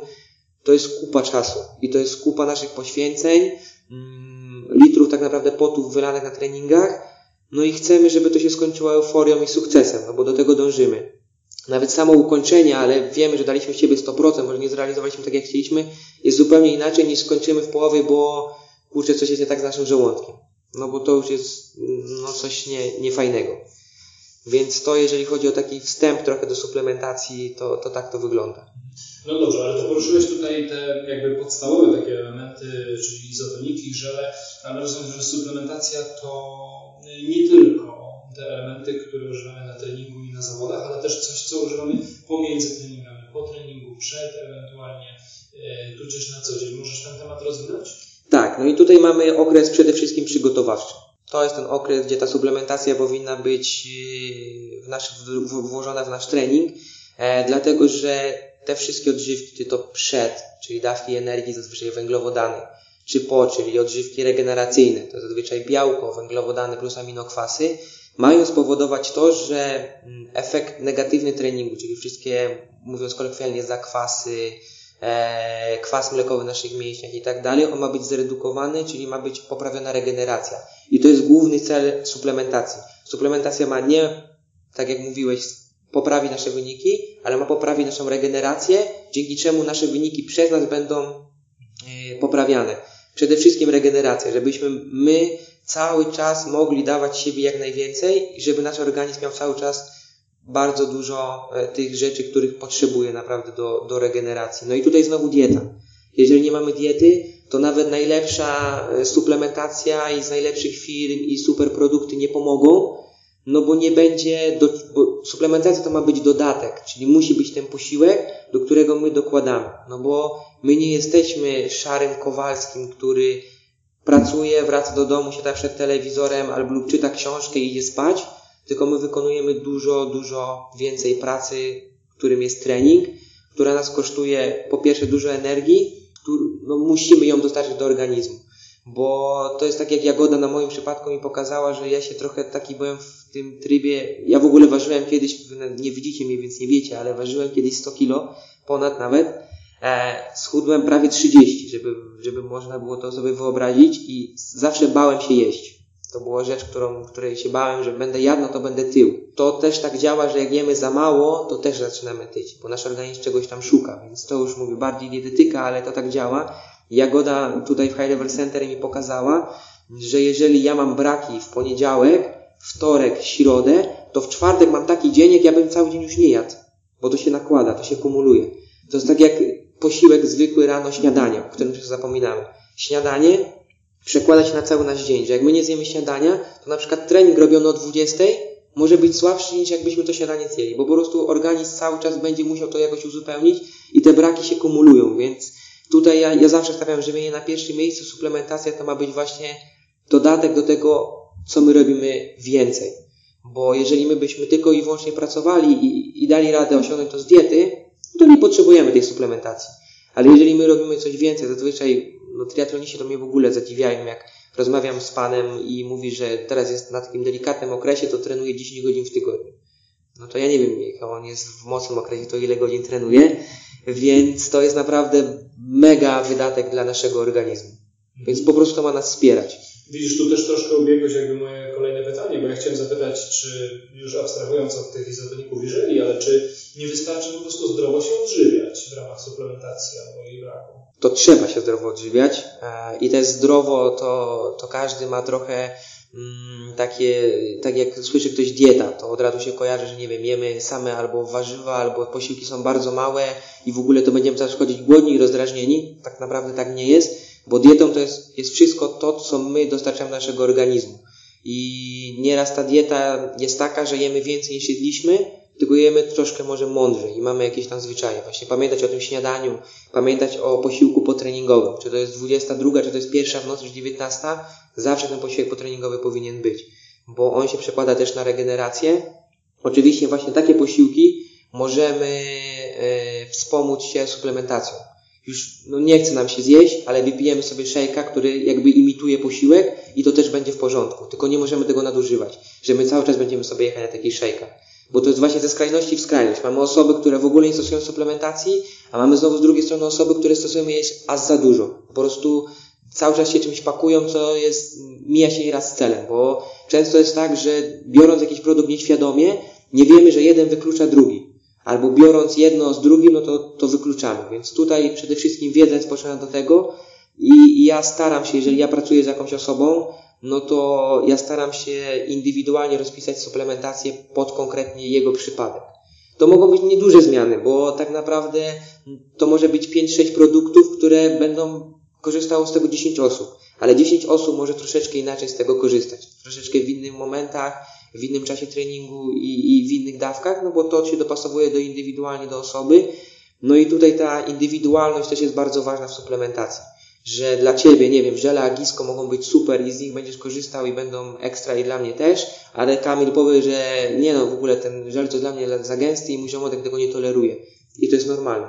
to jest kupa czasu i to jest kupa naszych poświęceń, mm, litrów tak naprawdę potów wylanych na treningach, no i chcemy, żeby to się skończyło euforią i sukcesem, no bo do tego dążymy. Nawet samo ukończenie, ale wiemy, że daliśmy z siebie 100%, może nie zrealizowaliśmy tak jak chcieliśmy, jest zupełnie inaczej niż skończymy w połowie, bo kurczę, coś jest nie tak z naszym żołądkiem. No bo to już jest no, coś nie, niefajnego. Więc to, jeżeli chodzi o taki wstęp trochę do suplementacji, to, to tak to wygląda. No dobrze, ale to poruszyłeś tutaj te jakby podstawowe takie elementy, czyli izotoniki, żele, ale rozumiem, że suplementacja to nie tylko te elementy, które używamy na treningu na zawodach, ale też coś, co używamy pomiędzy treningami, po treningu, przed ewentualnie, e, tudzież na co dzień. Możesz ten temat rozwinąć? Tak, no i tutaj mamy okres przede wszystkim przygotowawczy. To jest ten okres, gdzie ta suplementacja powinna być e, w nasz, w, włożona w nasz trening, e, dlatego że te wszystkie odżywki, czy to przed, czyli dawki energii, zazwyczaj węglowodany, czy po, czyli odżywki regeneracyjne, to zazwyczaj białko, węglowodany plus aminokwasy, mają spowodować to, że mm, efekt negatywny treningu, czyli wszystkie, mówiąc kolokwialnie, zakwasy, e, kwas mlekowy w naszych mięśniach i tak dalej, on ma być zredukowany, czyli ma być poprawiona regeneracja. I to jest główny cel suplementacji. Suplementacja ma nie, tak jak mówiłeś, poprawi nasze wyniki, ale ma poprawić naszą regenerację, dzięki czemu nasze wyniki przez nas będą e, poprawiane. Przede wszystkim regeneracja, żebyśmy my cały czas mogli dawać siebie jak najwięcej i żeby nasz organizm miał cały czas bardzo dużo e, tych rzeczy, których potrzebuje naprawdę do, do regeneracji. No i tutaj znowu dieta. Jeżeli nie mamy diety, to nawet najlepsza e, suplementacja i z najlepszych firm i super produkty nie pomogą, no bo nie będzie, do, bo suplementacja to ma być dodatek, czyli musi być ten posiłek, do którego my dokładamy. No bo my nie jesteśmy szarym Kowalskim, który pracuje, wraca do domu, siada przed telewizorem albo lub czyta książkę i idzie spać, tylko my wykonujemy dużo, dużo więcej pracy, którym jest trening, która nas kosztuje po pierwsze dużo energii, no musimy ją dostarczyć do organizmu. Bo to jest tak jak Jagoda na moim przypadku mi pokazała, że ja się trochę taki byłem w tym trybie, ja w ogóle ważyłem kiedyś, nie widzicie mnie, więc nie wiecie, ale ważyłem kiedyś 100 kilo, ponad nawet, e, schudłem prawie 30, żeby, żeby można było to sobie wyobrazić i zawsze bałem się jeść. To była rzecz, którą, której się bałem, że będę jadł, no to będę tył. To też tak działa, że jak jemy za mało, to też zaczynamy tyć, bo nasz organizm czegoś tam szuka, więc to już mówię bardziej dietetyka, ale to tak działa. Jagoda tutaj w High Level Center mi pokazała, że jeżeli ja mam braki w poniedziałek, wtorek, środę, to w czwartek mam taki dzień, jak ja bym cały dzień już nie jadł, bo to się nakłada, to się kumuluje. To jest tak jak posiłek zwykły rano, śniadanie, o którym zapominamy. Śniadanie przekłada się na cały nasz dzień, że jak my nie zjemy śniadania, to na przykład trening robiony o 20 może być słabszy niż jakbyśmy to śniadanie zjeli, bo po prostu organizm cały czas będzie musiał to jakoś uzupełnić i te braki się kumulują, więc tutaj ja, ja zawsze stawiam żywienie na pierwszym miejscu, suplementacja to ma być właśnie dodatek do tego, co my robimy więcej. Bo jeżeli my byśmy tylko i wyłącznie pracowali i, i dali radę osiągnąć to z diety, to nie potrzebujemy tej suplementacji. Ale jeżeli my robimy coś więcej, zazwyczaj no, triatloniści to mnie w ogóle zadziwiają, jak rozmawiam z panem i mówi, że teraz jest na takim delikatnym okresie, to trenuje 10 godzin w tygodniu. No to ja nie wiem, jak on jest w mocnym okresie, to ile godzin trenuje, więc to jest naprawdę mega wydatek dla naszego organizmu. Więc po prostu ma nas wspierać. Widzisz, tu też troszkę ubiegłeś jakby moje kolejne pytanie, bo ja chciałem zapytać, czy już abstrahując od tych izotoników jeżeli, ale czy nie wystarczy po prostu zdrowo się odżywiać w ramach suplementacji albo jej braku? To trzeba się zdrowo odżywiać e, i te zdrowo to, to każdy ma trochę mm, takie, tak jak słyszy ktoś dieta, to od razu się kojarzy, że nie wiem, jemy same albo warzywa, albo posiłki są bardzo małe i w ogóle to będziemy teraz chodzić głodni i rozdrażnieni. Tak naprawdę tak nie jest bo dietą to jest, jest wszystko to, co my dostarczamy naszego organizmu. I nieraz ta dieta jest taka, że jemy więcej niż jedliśmy, tylko jemy troszkę może mądrzej i mamy jakieś tam zwyczaje. Właśnie pamiętać o tym śniadaniu, pamiętać o posiłku potreningowym. Czy to jest 22, czy to jest pierwsza w nocy, czy 19, zawsze ten posiłek potreningowy powinien być, bo on się przekłada też na regenerację. Oczywiście właśnie takie posiłki możemy e, wspomóc się suplementacją już no nie chce nam się zjeść, ale wypijemy sobie szejka, który jakby imituje posiłek i to też będzie w porządku. Tylko nie możemy tego nadużywać, że my cały czas będziemy sobie jechać na taki szejka. Bo to jest właśnie ze skrajności w skrajność. Mamy osoby, które w ogóle nie stosują suplementacji, a mamy znowu z drugiej strony osoby, które stosują jej aż za dużo. Po prostu cały czas się czymś pakują, co jest, mija się nieraz z celem, bo często jest tak, że biorąc jakiś produkt nieświadomie, nie wiemy, że jeden wyklucza drugi. Albo biorąc jedno z drugim, no to, to wykluczamy. Więc tutaj przede wszystkim wiedza jest potrzebna do tego i, i ja staram się, jeżeli ja pracuję z jakąś osobą, no to ja staram się indywidualnie rozpisać suplementację pod konkretnie jego przypadek. To mogą być nieduże zmiany, bo tak naprawdę to może być 5-6 produktów, które będą korzystało z tego 10 osób, ale 10 osób może troszeczkę inaczej z tego korzystać. Troszeczkę w innych momentach, w innym czasie treningu i, i w innych dawkach, no bo to się dopasowuje do indywidualnie do osoby. No i tutaj ta indywidualność też jest bardzo ważna w suplementacji że dla Ciebie, nie wiem, żele agisko mogą być super i z nich będziesz korzystał i będą ekstra i dla mnie też, ale Kamil powie, że nie no, w ogóle ten żel to dla mnie za gęsty i mój żołądek tego nie toleruje. I to jest normalne.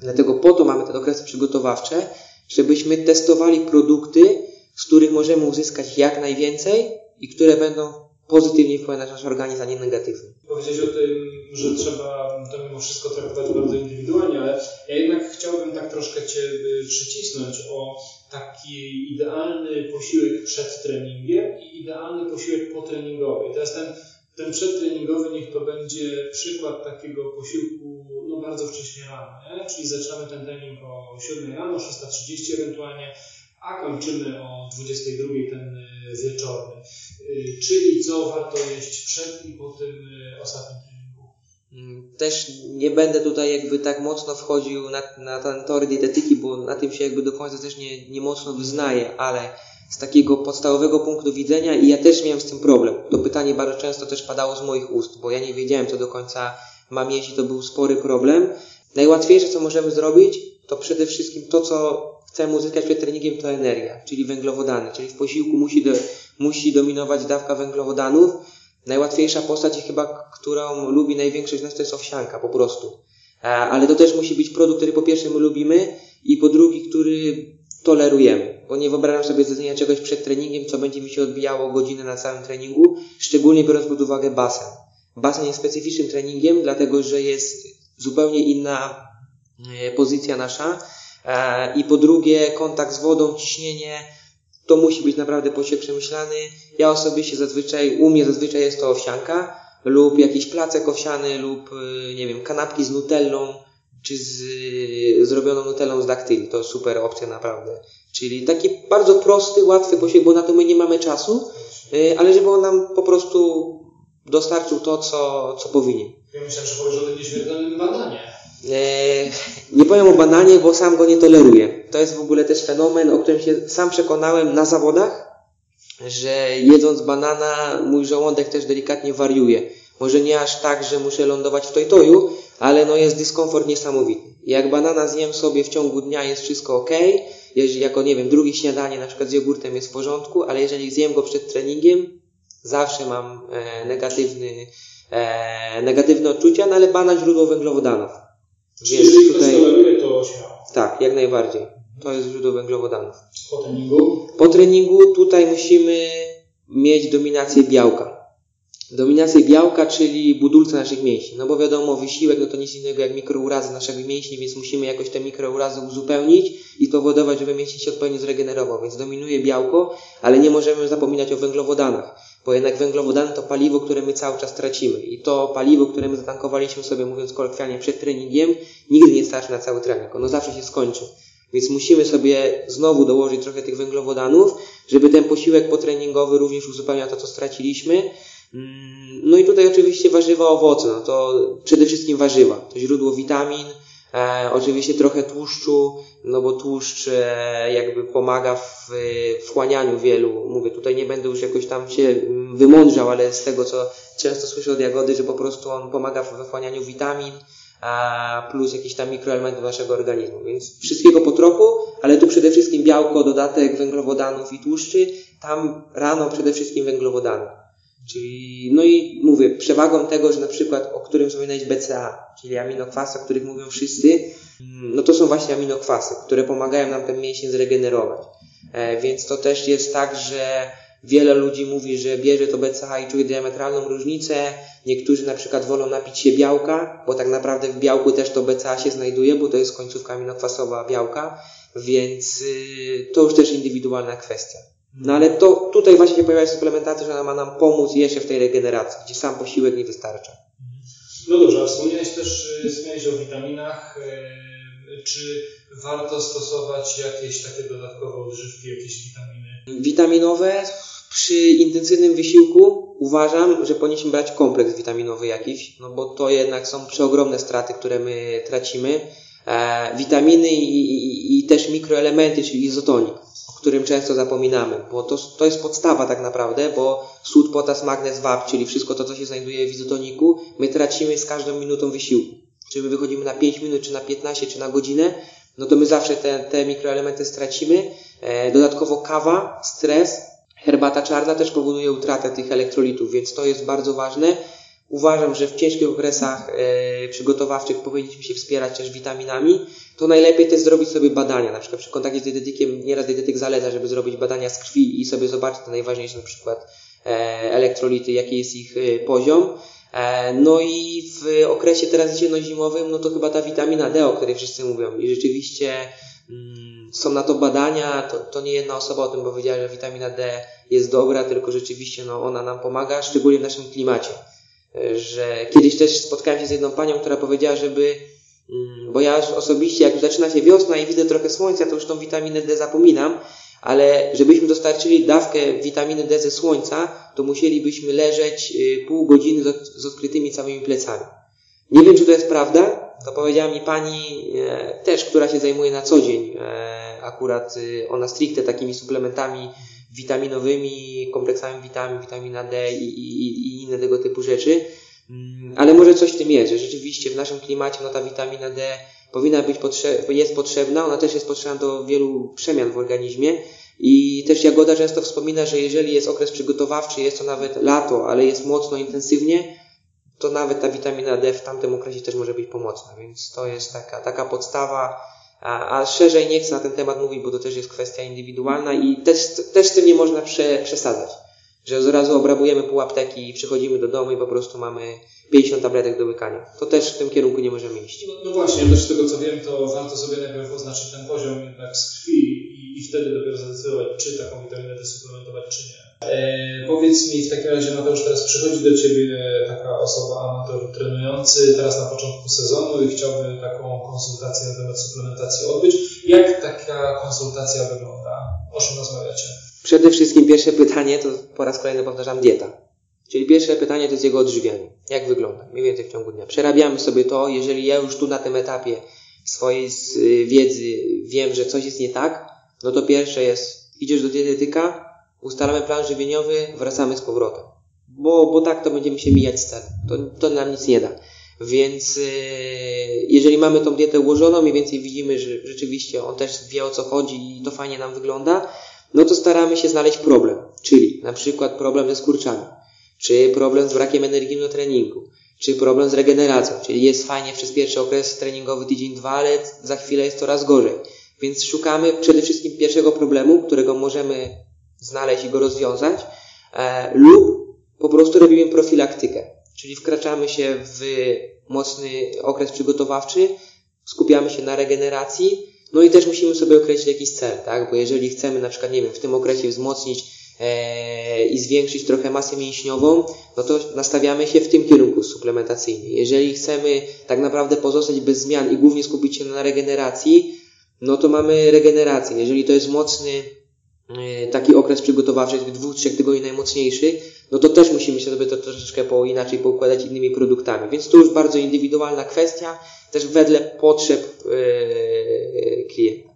Dlatego po to mamy te okresy przygotowawcze, żebyśmy testowali produkty, z których możemy uzyskać jak najwięcej i które będą pozytywnie wpływać na nasz organizm, a nie negatywnie. Powiedziałeś o tym, że trzeba to mimo wszystko traktować bardzo indywidualnie, ale ja jednak chciałbym tak troszkę Cię przycisnąć o taki idealny posiłek przed treningiem i idealny posiłek potreningowy. I teraz ten, ten przedtreningowy niech to będzie przykład takiego posiłku no bardzo wcześnie rano, nie? czyli zaczynamy ten trening o 7 rano, 6.30 ewentualnie, a kończymy o 22 ten y, wieczorny. Y, czy i co warto jeść przed i po tym y, ostatnim treningu? Mm, też nie będę tutaj jakby tak mocno wchodził na, na ten tor dietetyki, bo na tym się jakby do końca też nie, nie mocno wyznaję, ale z takiego podstawowego punktu widzenia i ja też miałem z tym problem. To pytanie bardzo często też padało z moich ust, bo ja nie wiedziałem, co do końca mam jeść to był spory problem. Najłatwiejsze, co możemy zrobić, to przede wszystkim to, co chcemy uzyskać przed treningiem, to energia, czyli węglowodany, czyli w posiłku musi, do, musi dominować dawka węglowodanów. Najłatwiejsza postać, chyba którą lubi największość z nas, to jest owsianka po prostu. E, ale to też musi być produkt, który po pierwsze my lubimy i po drugi, który tolerujemy. Bo nie wyobrażam sobie zjedzenia czegoś przed treningiem, co będzie mi się odbijało godzinę na całym treningu, szczególnie biorąc pod uwagę basen. Basen jest specyficznym treningiem, dlatego że jest zupełnie inna e, pozycja nasza i po drugie kontakt z wodą, ciśnienie, to musi być naprawdę posiłek przemyślany. Ja osobiście zazwyczaj, u mnie zazwyczaj jest to owsianka lub jakiś placek owsiany lub, y, nie wiem, kanapki z nutellą czy z y, zrobioną nutellą z daktyli. To super opcja naprawdę. Czyli taki bardzo prosty, łatwy posiłek, bo na to my nie mamy czasu, y, ale żeby on nam po prostu dostarczył to, co, co powinien. Ja myślę, że powiesz o tym nieśmiertelnym bananie. Eee, nie powiem o bananie, bo sam go nie toleruję. To jest w ogóle też fenomen, o którym się sam przekonałem na zawodach, że jedząc banana mój żołądek też delikatnie wariuje. Może nie aż tak, że muszę lądować w tojtoju, ale no jest dyskomfort niesamowity. Jak banana zjem sobie w ciągu dnia jest wszystko ok, jeżeli jako, nie wiem, drugie śniadanie na przykład z jogurtem jest w porządku, ale jeżeli zjem go przed treningiem, zawsze mam e, negatywny, e, negatywne odczucia, no ale banan źródło węglowodanów. Czyli jeżeli ktoś toleruje, to śmiało. Tak, jak najbardziej. To jest źródło węglowodanów. Po treningu? Po treningu tutaj musimy mieć dominację białka. Dominację białka, czyli budulce naszych mięśni. No bo wiadomo, wysiłek no to nic innego jak mikrourazy naszych mięśni, więc musimy jakoś te mikrourazy uzupełnić i spowodować, żeby mięsień się odpowiednio zregenerował. Więc dominuje białko, ale nie możemy zapominać o węglowodanach, bo jednak węglowodany to paliwo, które my cały czas tracimy. I to paliwo, które my zatankowaliśmy sobie, mówiąc kolokwialnie, przed treningiem, nigdy nie starczy na cały trening. Ono zawsze się skończy. Więc musimy sobie znowu dołożyć trochę tych węglowodanów, żeby ten posiłek potreningowy również uzupełniał to, co straciliśmy. Mm, no i tutaj oczywiście warzywa, owoce, no to przede wszystkim warzywa, to źródło witamin, e, oczywiście trochę tłuszczu, no bo tłuszcz e, jakby pomaga w wchłanianiu wielu, mówię, tutaj nie będę już jakoś tam się wymądrzał, ale z tego co często słyszę od Jagody, że po prostu on pomaga we wchłanianiu witamin, a plus jakieś tam mikroelementy naszego organizmu, więc wszystkiego po trochu, ale tu przede wszystkim białko, dodatek węglowodanów i tłuszczy, tam rano przede wszystkim węglowodany. Czyli, no i mówię, przewagą tego, że na przykład, o którym wspominałeś BCA, czyli aminokwasy, o których mówią wszyscy, mm, no to są właśnie aminokwasy, które pomagają nam ten mięsień zregenerować. E, więc to też jest tak, że Wiele ludzi mówi, że bierze to BCA i czuje diametralną różnicę. Niektórzy na przykład wolą napić się białka, bo tak naprawdę w białku też to BCA się znajduje, bo to jest końcówka aminokwasowa białka, więc yy, to już też indywidualna kwestia. No ale to tutaj właśnie się pojawia suplementacja, że ona ma nam pomóc jeszcze w tej regeneracji, gdzie sam posiłek nie wystarcza. No dobrze, a wspomniałeś też, y, wspomniałeś o witaminach. y, Czy warto stosować jakieś takie dodatkowe odżywki, jakieś witaminy? Witaminowe przy intensywnym wysiłku uważam, że powinniśmy brać kompleks witaminowy jakiś, no bo to jednak są przeogromne straty, które my tracimy. E, witaminy i, i, i też mikroelementy, czyli izotonik, którym często zapominamy, bo to, to jest podstawa tak naprawdę, bo sód, potas, magnez, wap, czyli wszystko to, co się znajduje w izotoniku, my tracimy z każdą minutą wysiłku. Czy my wychodzimy na 5 minut, czy na 15, czy na godzinę, no to my zawsze te, te mikroelementy stracimy. E, dodatkowo kawa, stres, herbata czarna też powoduje utratę tych elektrolitów, więc to jest bardzo ważne. Uważam, że w ciężkich okresach e, przygotowawczych powinniśmy się wspierać też witaminami. To najlepiej też zrobić sobie badania, na przykład przy kontakcie z dietetykiem, nieraz dietetyk zaleca, żeby zrobić badania z krwi i sobie zobaczyć te najważniejsze na przykład e, elektrolity, jaki jest ich e, poziom. E, No i w okresie teraz jesienno-zimowym, no to chyba ta witamina D, o której wszyscy mówią. I rzeczywiście mm, są na to badania, to, to nie jedna osoba o tym powiedziała, że witamina D jest dobra, tylko rzeczywiście no, ona nam pomaga, szczególnie w naszym klimacie. Że kiedyś też spotkałem się z jedną panią, która powiedziała, żeby mm, bo ja osobiście, jak zaczyna się wiosna i widzę trochę słońca, to już tą witaminę D zapominam, ale żebyśmy dostarczyli dawkę witaminy D ze słońca, to musielibyśmy leżeć y, pół godziny z, od- z odkrytymi całymi plecami. Nie wiem, czy to jest prawda. To powiedziała mi pani e, też, która się zajmuje na co dzień e, akurat y, ona stricte takimi suplementami witaminowymi, kompleksami witamin, witamina D i, i, i inne tego typu rzeczy. Mm, Ale może coś w tym jest, że rzeczywiście w naszym klimacie no ta witamina D powinna być potrze- jest potrzebna, ona też jest potrzebna do wielu przemian w organizmie i też Jagoda często wspomina, że jeżeli jest okres przygotowawczy, jest to nawet lato, ale jest mocno intensywnie, to nawet ta witamina D w tamtym okresie też może być pomocna, więc to jest taka, taka podstawa, a, a szerzej nie chcę na ten temat mówić, bo to też jest kwestia indywidualna i też, też z tym nie można prze, przesadzać, że od razu obrabujemy pół apteki i przychodzimy do domu i po prostu mamy 50 tabletek do łykania. To też w tym kierunku nie możemy iść. No, no właśnie, też z tego co wiem, to warto sobie najpierw oznaczyć ten poziom jednak z krwi i, i wtedy dopiero zadecydować, czy taką witaminę suplementować, czy nie. E, powiedz mi w takim razie, Mateusz, teraz przychodzi do Ciebie taka osoba, amator trenujący, teraz na początku sezonu i chciałby taką konsultację na temat suplementacji odbyć. Jak taka konsultacja wygląda? O czym rozmawiacie? Przede wszystkim pierwsze pytanie, to po raz kolejny powtarzam, dieta. Czyli pierwsze pytanie to jest jego odżywianie. Jak wygląda? Mniej więcej w ciągu dnia. Przerabiamy sobie to, jeżeli ja już tu na tym etapie swojej wiedzy wiem, że coś jest nie tak, no to pierwsze jest, idziesz do dietetyka, ustalamy plan żywieniowy, wracamy z powrotem. Bo, bo tak to będziemy się mijać z celem. To, to nam nic nie da. Więc yy, jeżeli mamy tą dietę ułożoną, mniej więcej widzimy, że rzeczywiście on też wie o co chodzi i to fajnie nam wygląda, no to staramy się znaleźć problem. Czyli na przykład problem ze skurczami, czy problem z brakiem energii na treningu, czy problem z regeneracją, czyli jest fajnie przez pierwszy okres treningowy tydzień, dwa, ale za chwilę jest coraz gorzej. Więc szukamy przede wszystkim pierwszego problemu, którego możemy znaleźć i go rozwiązać, e, lub po prostu robimy profilaktykę, czyli wkraczamy się w mocny okres przygotowawczy, skupiamy się na regeneracji, no i też musimy sobie określić jakiś cel, tak? Bo jeżeli chcemy na przykład, nie wiem, w tym okresie wzmocnić e, i zwiększyć trochę masę mięśniową, no to nastawiamy się w tym kierunku suplementacyjnie. Jeżeli chcemy tak naprawdę pozostać bez zmian i głównie skupić się na regeneracji, no to mamy regenerację. Jeżeli to jest mocny taki okres przygotowawczy, tych dwóch, trzech tygodni najmocniejszy, no to też musimy sobie to troszeczkę po inaczej poukładać innymi produktami. Więc to już bardzo indywidualna kwestia, też wedle potrzeb e, klienta.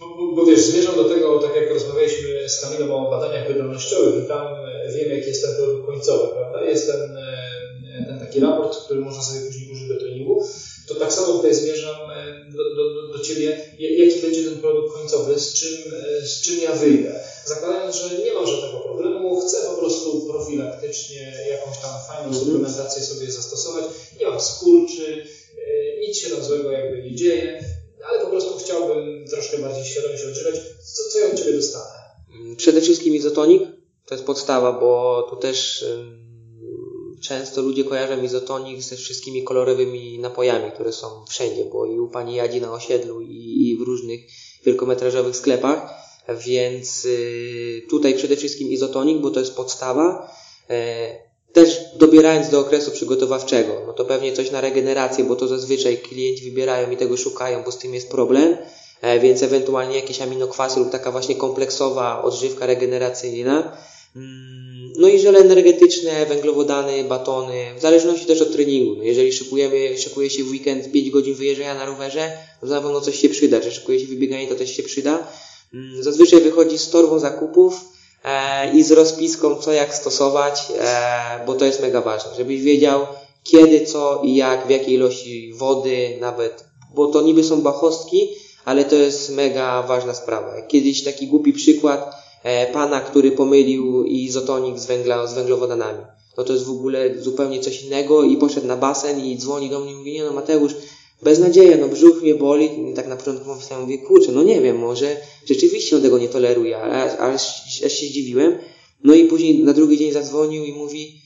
Bo, bo, bo wiesz, zmierzam do tego, tak jak rozmawialiśmy z Kamilem o badaniach wydolnościowych i tam e, wiemy, jaki jest ten produkt końcowy, prawda? Jest ten, e, ten taki raport, który można sobie później użyć do treningu. To tak samo tutaj zmierzam e, do, do, do, Ciebie, Ja- jaki będzie ten produkt końcowy, z czym, e, z czym ja wyjdę. Zakładając, że nie mam żadnego problemu, chcę po prostu profilaktycznie jakąś tam fajną Mhm. suplementację sobie zastosować, nie mam skurczy, e, nic się tam złego jakby nie dzieje, ale po prostu chciałbym troszkę bardziej świadomie się odżywiać. Co, co ja od Ciebie dostanę? Przede wszystkim izotonik, To jest podstawa, bo tu też często ludzie kojarzą izotonik ze wszystkimi kolorowymi napojami, które są wszędzie, bo i u pani Jadzi na osiedlu i, i w różnych wielkometrażowych sklepach, więc y, tutaj przede wszystkim izotonik, bo to jest podstawa. E, też dobierając do okresu przygotowawczego, no to pewnie coś na regenerację, bo to zazwyczaj klienci wybierają i tego szukają, bo z tym jest problem, e, więc ewentualnie jakieś aminokwasy lub taka właśnie kompleksowa odżywka regeneracyjna. No i żele energetyczne, węglowodany, batony, w zależności też od treningu. No jeżeli szykujemy, szykuje się w weekend 5 godzin wyjeżdżania na rowerze, to na pewno coś się przyda. Że szykuje się wybieganie, to też się przyda. Mm, zazwyczaj wychodzi z torbą zakupów e, i z rozpiską, co jak stosować, e, bo to jest mega ważne. Żebyś wiedział, kiedy, co i jak, w jakiej ilości wody nawet, bo to niby są bachostki, ale to jest mega ważna sprawa. Kiedyś taki głupi przykład, pana, który pomylił izotonik z, węgla, z węglowodanami. No to jest w ogóle zupełnie coś innego i poszedł na basen i dzwoni do mnie i mówi, nie no Mateusz, beznadzieja, no brzuch mnie boli. I tak na początku myślałem, mówię, kurczę, no nie wiem, może rzeczywiście on tego nie toleruje, aż, aż się zdziwiłem. No i później na drugi dzień zadzwonił i mówi,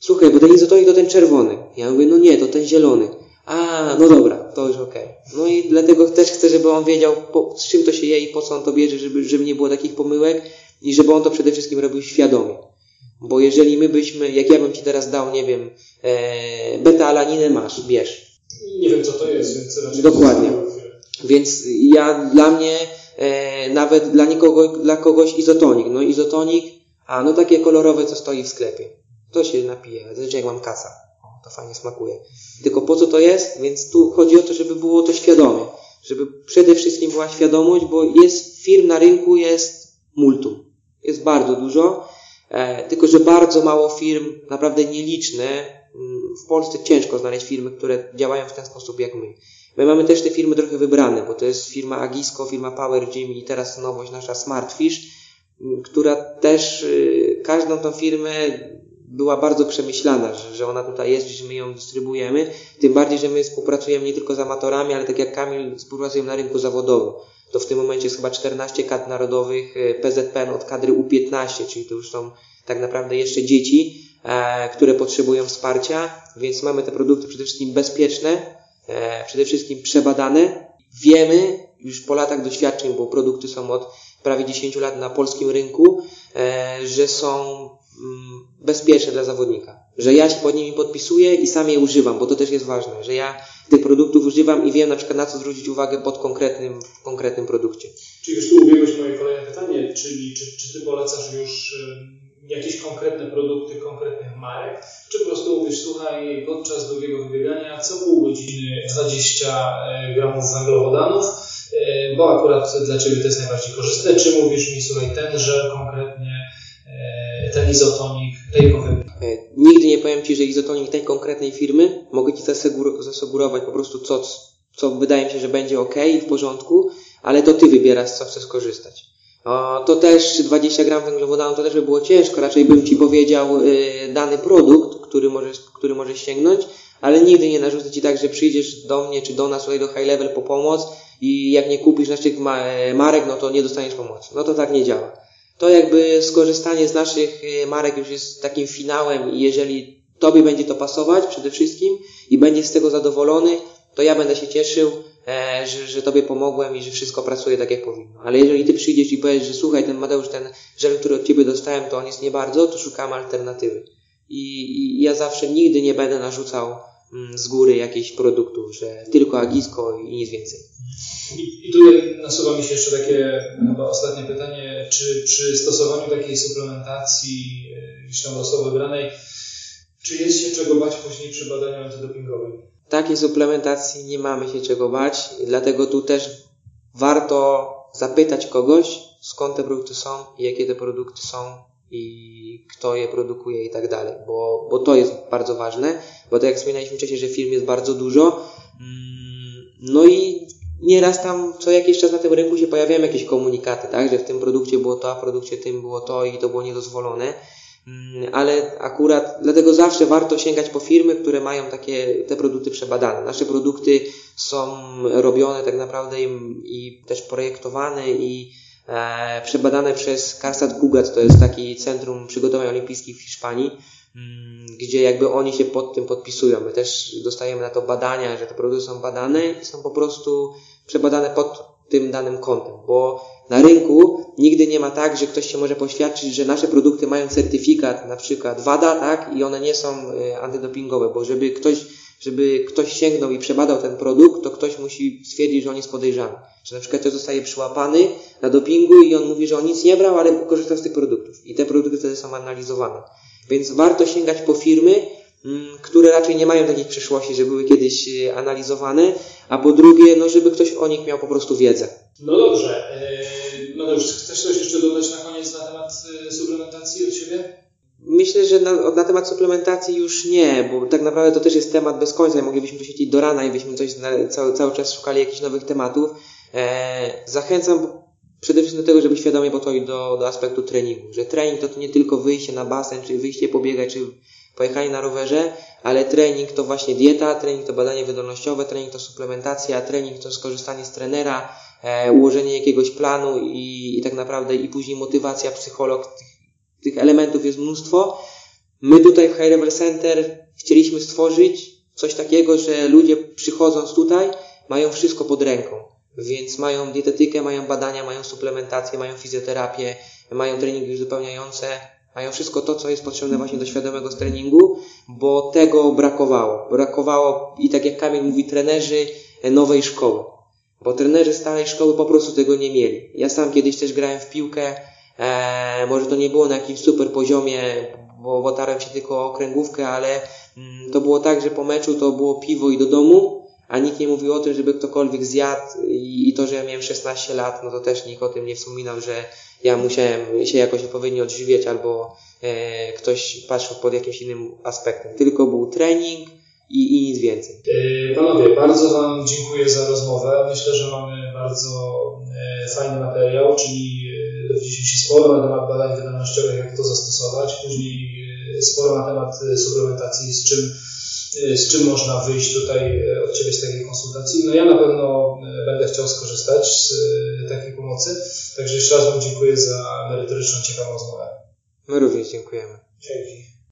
słuchaj, bo ten izotonik to ten czerwony. Ja mówię, no nie, to ten zielony. A, no dobra, to już okej. Okay. No i dlatego też chcę, żeby on wiedział, po, z czym to się je i po co on to bierze, żeby, żeby nie było takich pomyłek i żeby on to przede wszystkim robił świadomie. Bo jeżeli my byśmy, jak ja bym Ci teraz dał, nie wiem, e, beta-alaninę masz, bierz. Nie wiem, co to jest, więc raczej... Dokładnie. Więc ja, dla mnie, e, nawet dla nikogo, dla kogoś izotonik. No izotonik, a no takie kolorowe, co stoi w sklepie. To się napije, zazwyczaj jak mam kasa. To fajnie smakuje. Tylko po co to jest? Więc tu chodzi o to, żeby było to świadomie. Żeby przede wszystkim była świadomość, bo jest firm na rynku, jest multum. Jest bardzo dużo, e, tylko że bardzo mało firm, naprawdę nieliczne. Mm, w Polsce ciężko znaleźć firmy, które działają w ten sposób jak my. My mamy też te firmy trochę wybrane, bo to jest firma Agisko, firma Power Gym i teraz nowość nasza Smartfish, mm, która też y, każdą tą firmę była bardzo przemyślana, że, że ona tutaj jest, że my ją dystrybuujemy. Tym bardziej, że my współpracujemy nie tylko z amatorami, ale tak jak Kamil współpracujemy na rynku zawodowym. To w tym momencie jest chyba 14 kadr narodowych e, PZPN od kadry U15, czyli to już są tak naprawdę jeszcze dzieci, e, które potrzebują wsparcia, więc mamy te produkty przede wszystkim bezpieczne, e, przede wszystkim przebadane. Wiemy już po latach doświadczeń, bo produkty są od prawie 10 lat na polskim rynku, że są bezpieczne dla zawodnika. Że ja się pod nimi podpisuję i sam je używam, bo to też jest ważne, że ja tych produktów używam i wiem na przykład na co zwrócić uwagę pod konkretnym, konkretnym produkcie. Czyli już tu ubiegłeś moje kolejne pytanie, czyli czy, czy Ty polecasz już jakieś konkretne produkty konkretnych marek, czy po prostu mówisz, słuchaj, podczas długiego wybiegania co pół godziny 20 e, gramów węglowodanów, e, bo akurat dla Ciebie to jest najbardziej korzystne, czy mówisz mi, słuchaj, ten żel konkretnie ten izotonik konkretnej. E, nigdy nie powiem Ci, że izotonik tej konkretnej firmy. Mogę Ci zasugerować po prostu co, co wydaje mi się, że będzie ok i w porządku, ale to Ty wybierasz, co chcesz korzystać. To też 20 gram węglowodanu to też by było ciężko. Raczej bym Ci powiedział e, dany produkt, który możesz, który możesz sięgnąć, ale nigdy nie narzucę Ci tak, że przyjdziesz do mnie czy do nas tutaj do High Level po pomoc i jak nie kupisz naszych marek, no to nie dostaniesz pomocy. No to tak nie działa to jakby skorzystanie z naszych e, marek już jest takim finałem i jeżeli Tobie będzie to pasować przede wszystkim i będziesz z tego zadowolony, to ja będę się cieszył, e, że, że Tobie pomogłem i że wszystko pracuje tak jak powinno. Ale jeżeli Ty przyjdziesz i powiesz, że słuchaj, ten Mateusz, ten żel, który od Ciebie dostałem, to on jest nie bardzo, to szukamy alternatywy. I, i ja zawsze nigdy nie będę narzucał mm, z góry jakichś produktów, że tylko agisko i nic więcej. I, I nasuwa mi się jeszcze takie chyba ostatnie pytanie, czy przy stosowaniu takiej suplementacji e, gdzieś tam losowo wybranej, czy jest się czego bać później przy badaniu antydopingowym? Takiej suplementacji nie mamy się czego bać, dlatego tu też warto zapytać kogoś, skąd te produkty są jakie te produkty są i kto je produkuje i tak dalej, bo, bo to jest bardzo ważne, bo tak jak wspominaliśmy wcześniej, że firm jest bardzo dużo, mm, no i nieraz tam co jakiś czas na tym rynku się pojawiają jakieś komunikaty, tak, że w tym produkcie było to, a w produkcie tym było to i to było niedozwolone. Mm, ale akurat dlatego zawsze warto sięgać po firmy, które mają takie te produkty przebadane. Nasze produkty są robione tak naprawdę i, i też projektowane i e, przebadane przez Karsat Gugat, to jest taki centrum przygotowań olimpijskich w Hiszpanii, gdzie jakby oni się pod tym podpisują. My też dostajemy na to badania, że te produkty są badane i są po prostu przebadane pod tym danym kątem, bo na rynku nigdy nie ma tak, że ktoś się może poświadczyć, że nasze produkty mają certyfikat, na przykład WADA, tak, i one nie są y, antydopingowe, bo żeby ktoś, żeby ktoś sięgnął i przebadał ten produkt, to ktoś musi stwierdzić, że on jest podejrzany. Że na przykład ktoś zostaje przyłapany na dopingu i on mówi, że on nic nie brał, ale korzystał z tych produktów. I te produkty wtedy są analizowane. Więc warto sięgać po firmy, mm, które raczej nie mają takich przeszłości, że były kiedyś y, analizowane, a po drugie, no żeby ktoś o nich miał po prostu wiedzę. No dobrze. No dobrze, chcesz coś jeszcze dodać na koniec na temat y, suplementacji od siebie? Myślę, że na, na, temat suplementacji już nie, bo tak naprawdę to też jest temat bez końca. Moglibyśmy tu siedzieć do rana i byśmy coś cały, cały czas szukali jakichś nowych tematów. E, zachęcam przede wszystkim do tego, żeby świadomie podchodzić do, do aspektu treningu. Że trening to, to nie tylko wyjście na basen, czy wyjście pobiegać, czy pojechanie na rowerze, ale trening to właśnie dieta, trening to badanie wydolnościowe, trening to suplementacja, trening to skorzystanie z trenera, e, ułożenie jakiegoś planu i, i tak naprawdę i później motywacja, psycholog, tych, tych elementów jest mnóstwo. My tutaj w High Level Center chcieliśmy stworzyć coś takiego, że ludzie przychodząc tutaj mają wszystko pod ręką. Więc mają dietetykę, mają badania, mają suplementację, mają fizjoterapię, mają treningi uzupełniające, mają wszystko to, co jest potrzebne właśnie do świadomego treningu, bo tego brakowało. Brakowało i tak jak Kamil mówi, trenerzy nowej szkoły. Bo trenerzy starej szkoły po prostu tego nie mieli. Ja sam kiedyś też grałem w piłkę, e, może to nie było na jakimś super poziomie, bo otarłem się tylko o okręgówkę, ale mm, to było tak, że po meczu to było piwo i do domu, a nikt nie mówił o tym, żeby ktokolwiek zjadł i, to, że ja miałem 16 lat, no to też nikt o tym nie wspominał, że ja musiałem się jakoś odpowiednio odżywiać albo e, ktoś patrzył pod jakimś innym aspektem. Tylko był trening i, i nic więcej. E, panowie, bardzo Wam dziękuję za rozmowę. Myślę, że mamy bardzo e, fajny materiał, czyli e, dowiedzieliśmy się sporo na temat badań wydolnościowych, jak to zastosować, później sporo na temat suplementacji, z czym z czym można wyjść tutaj od Ciebie z takiej konsultacji. No ja na pewno będę chciał skorzystać z takiej pomocy. Także jeszcze raz Wam dziękuję za merytoryczną, ciekawą rozmowę. My również dziękujemy. Dzięki.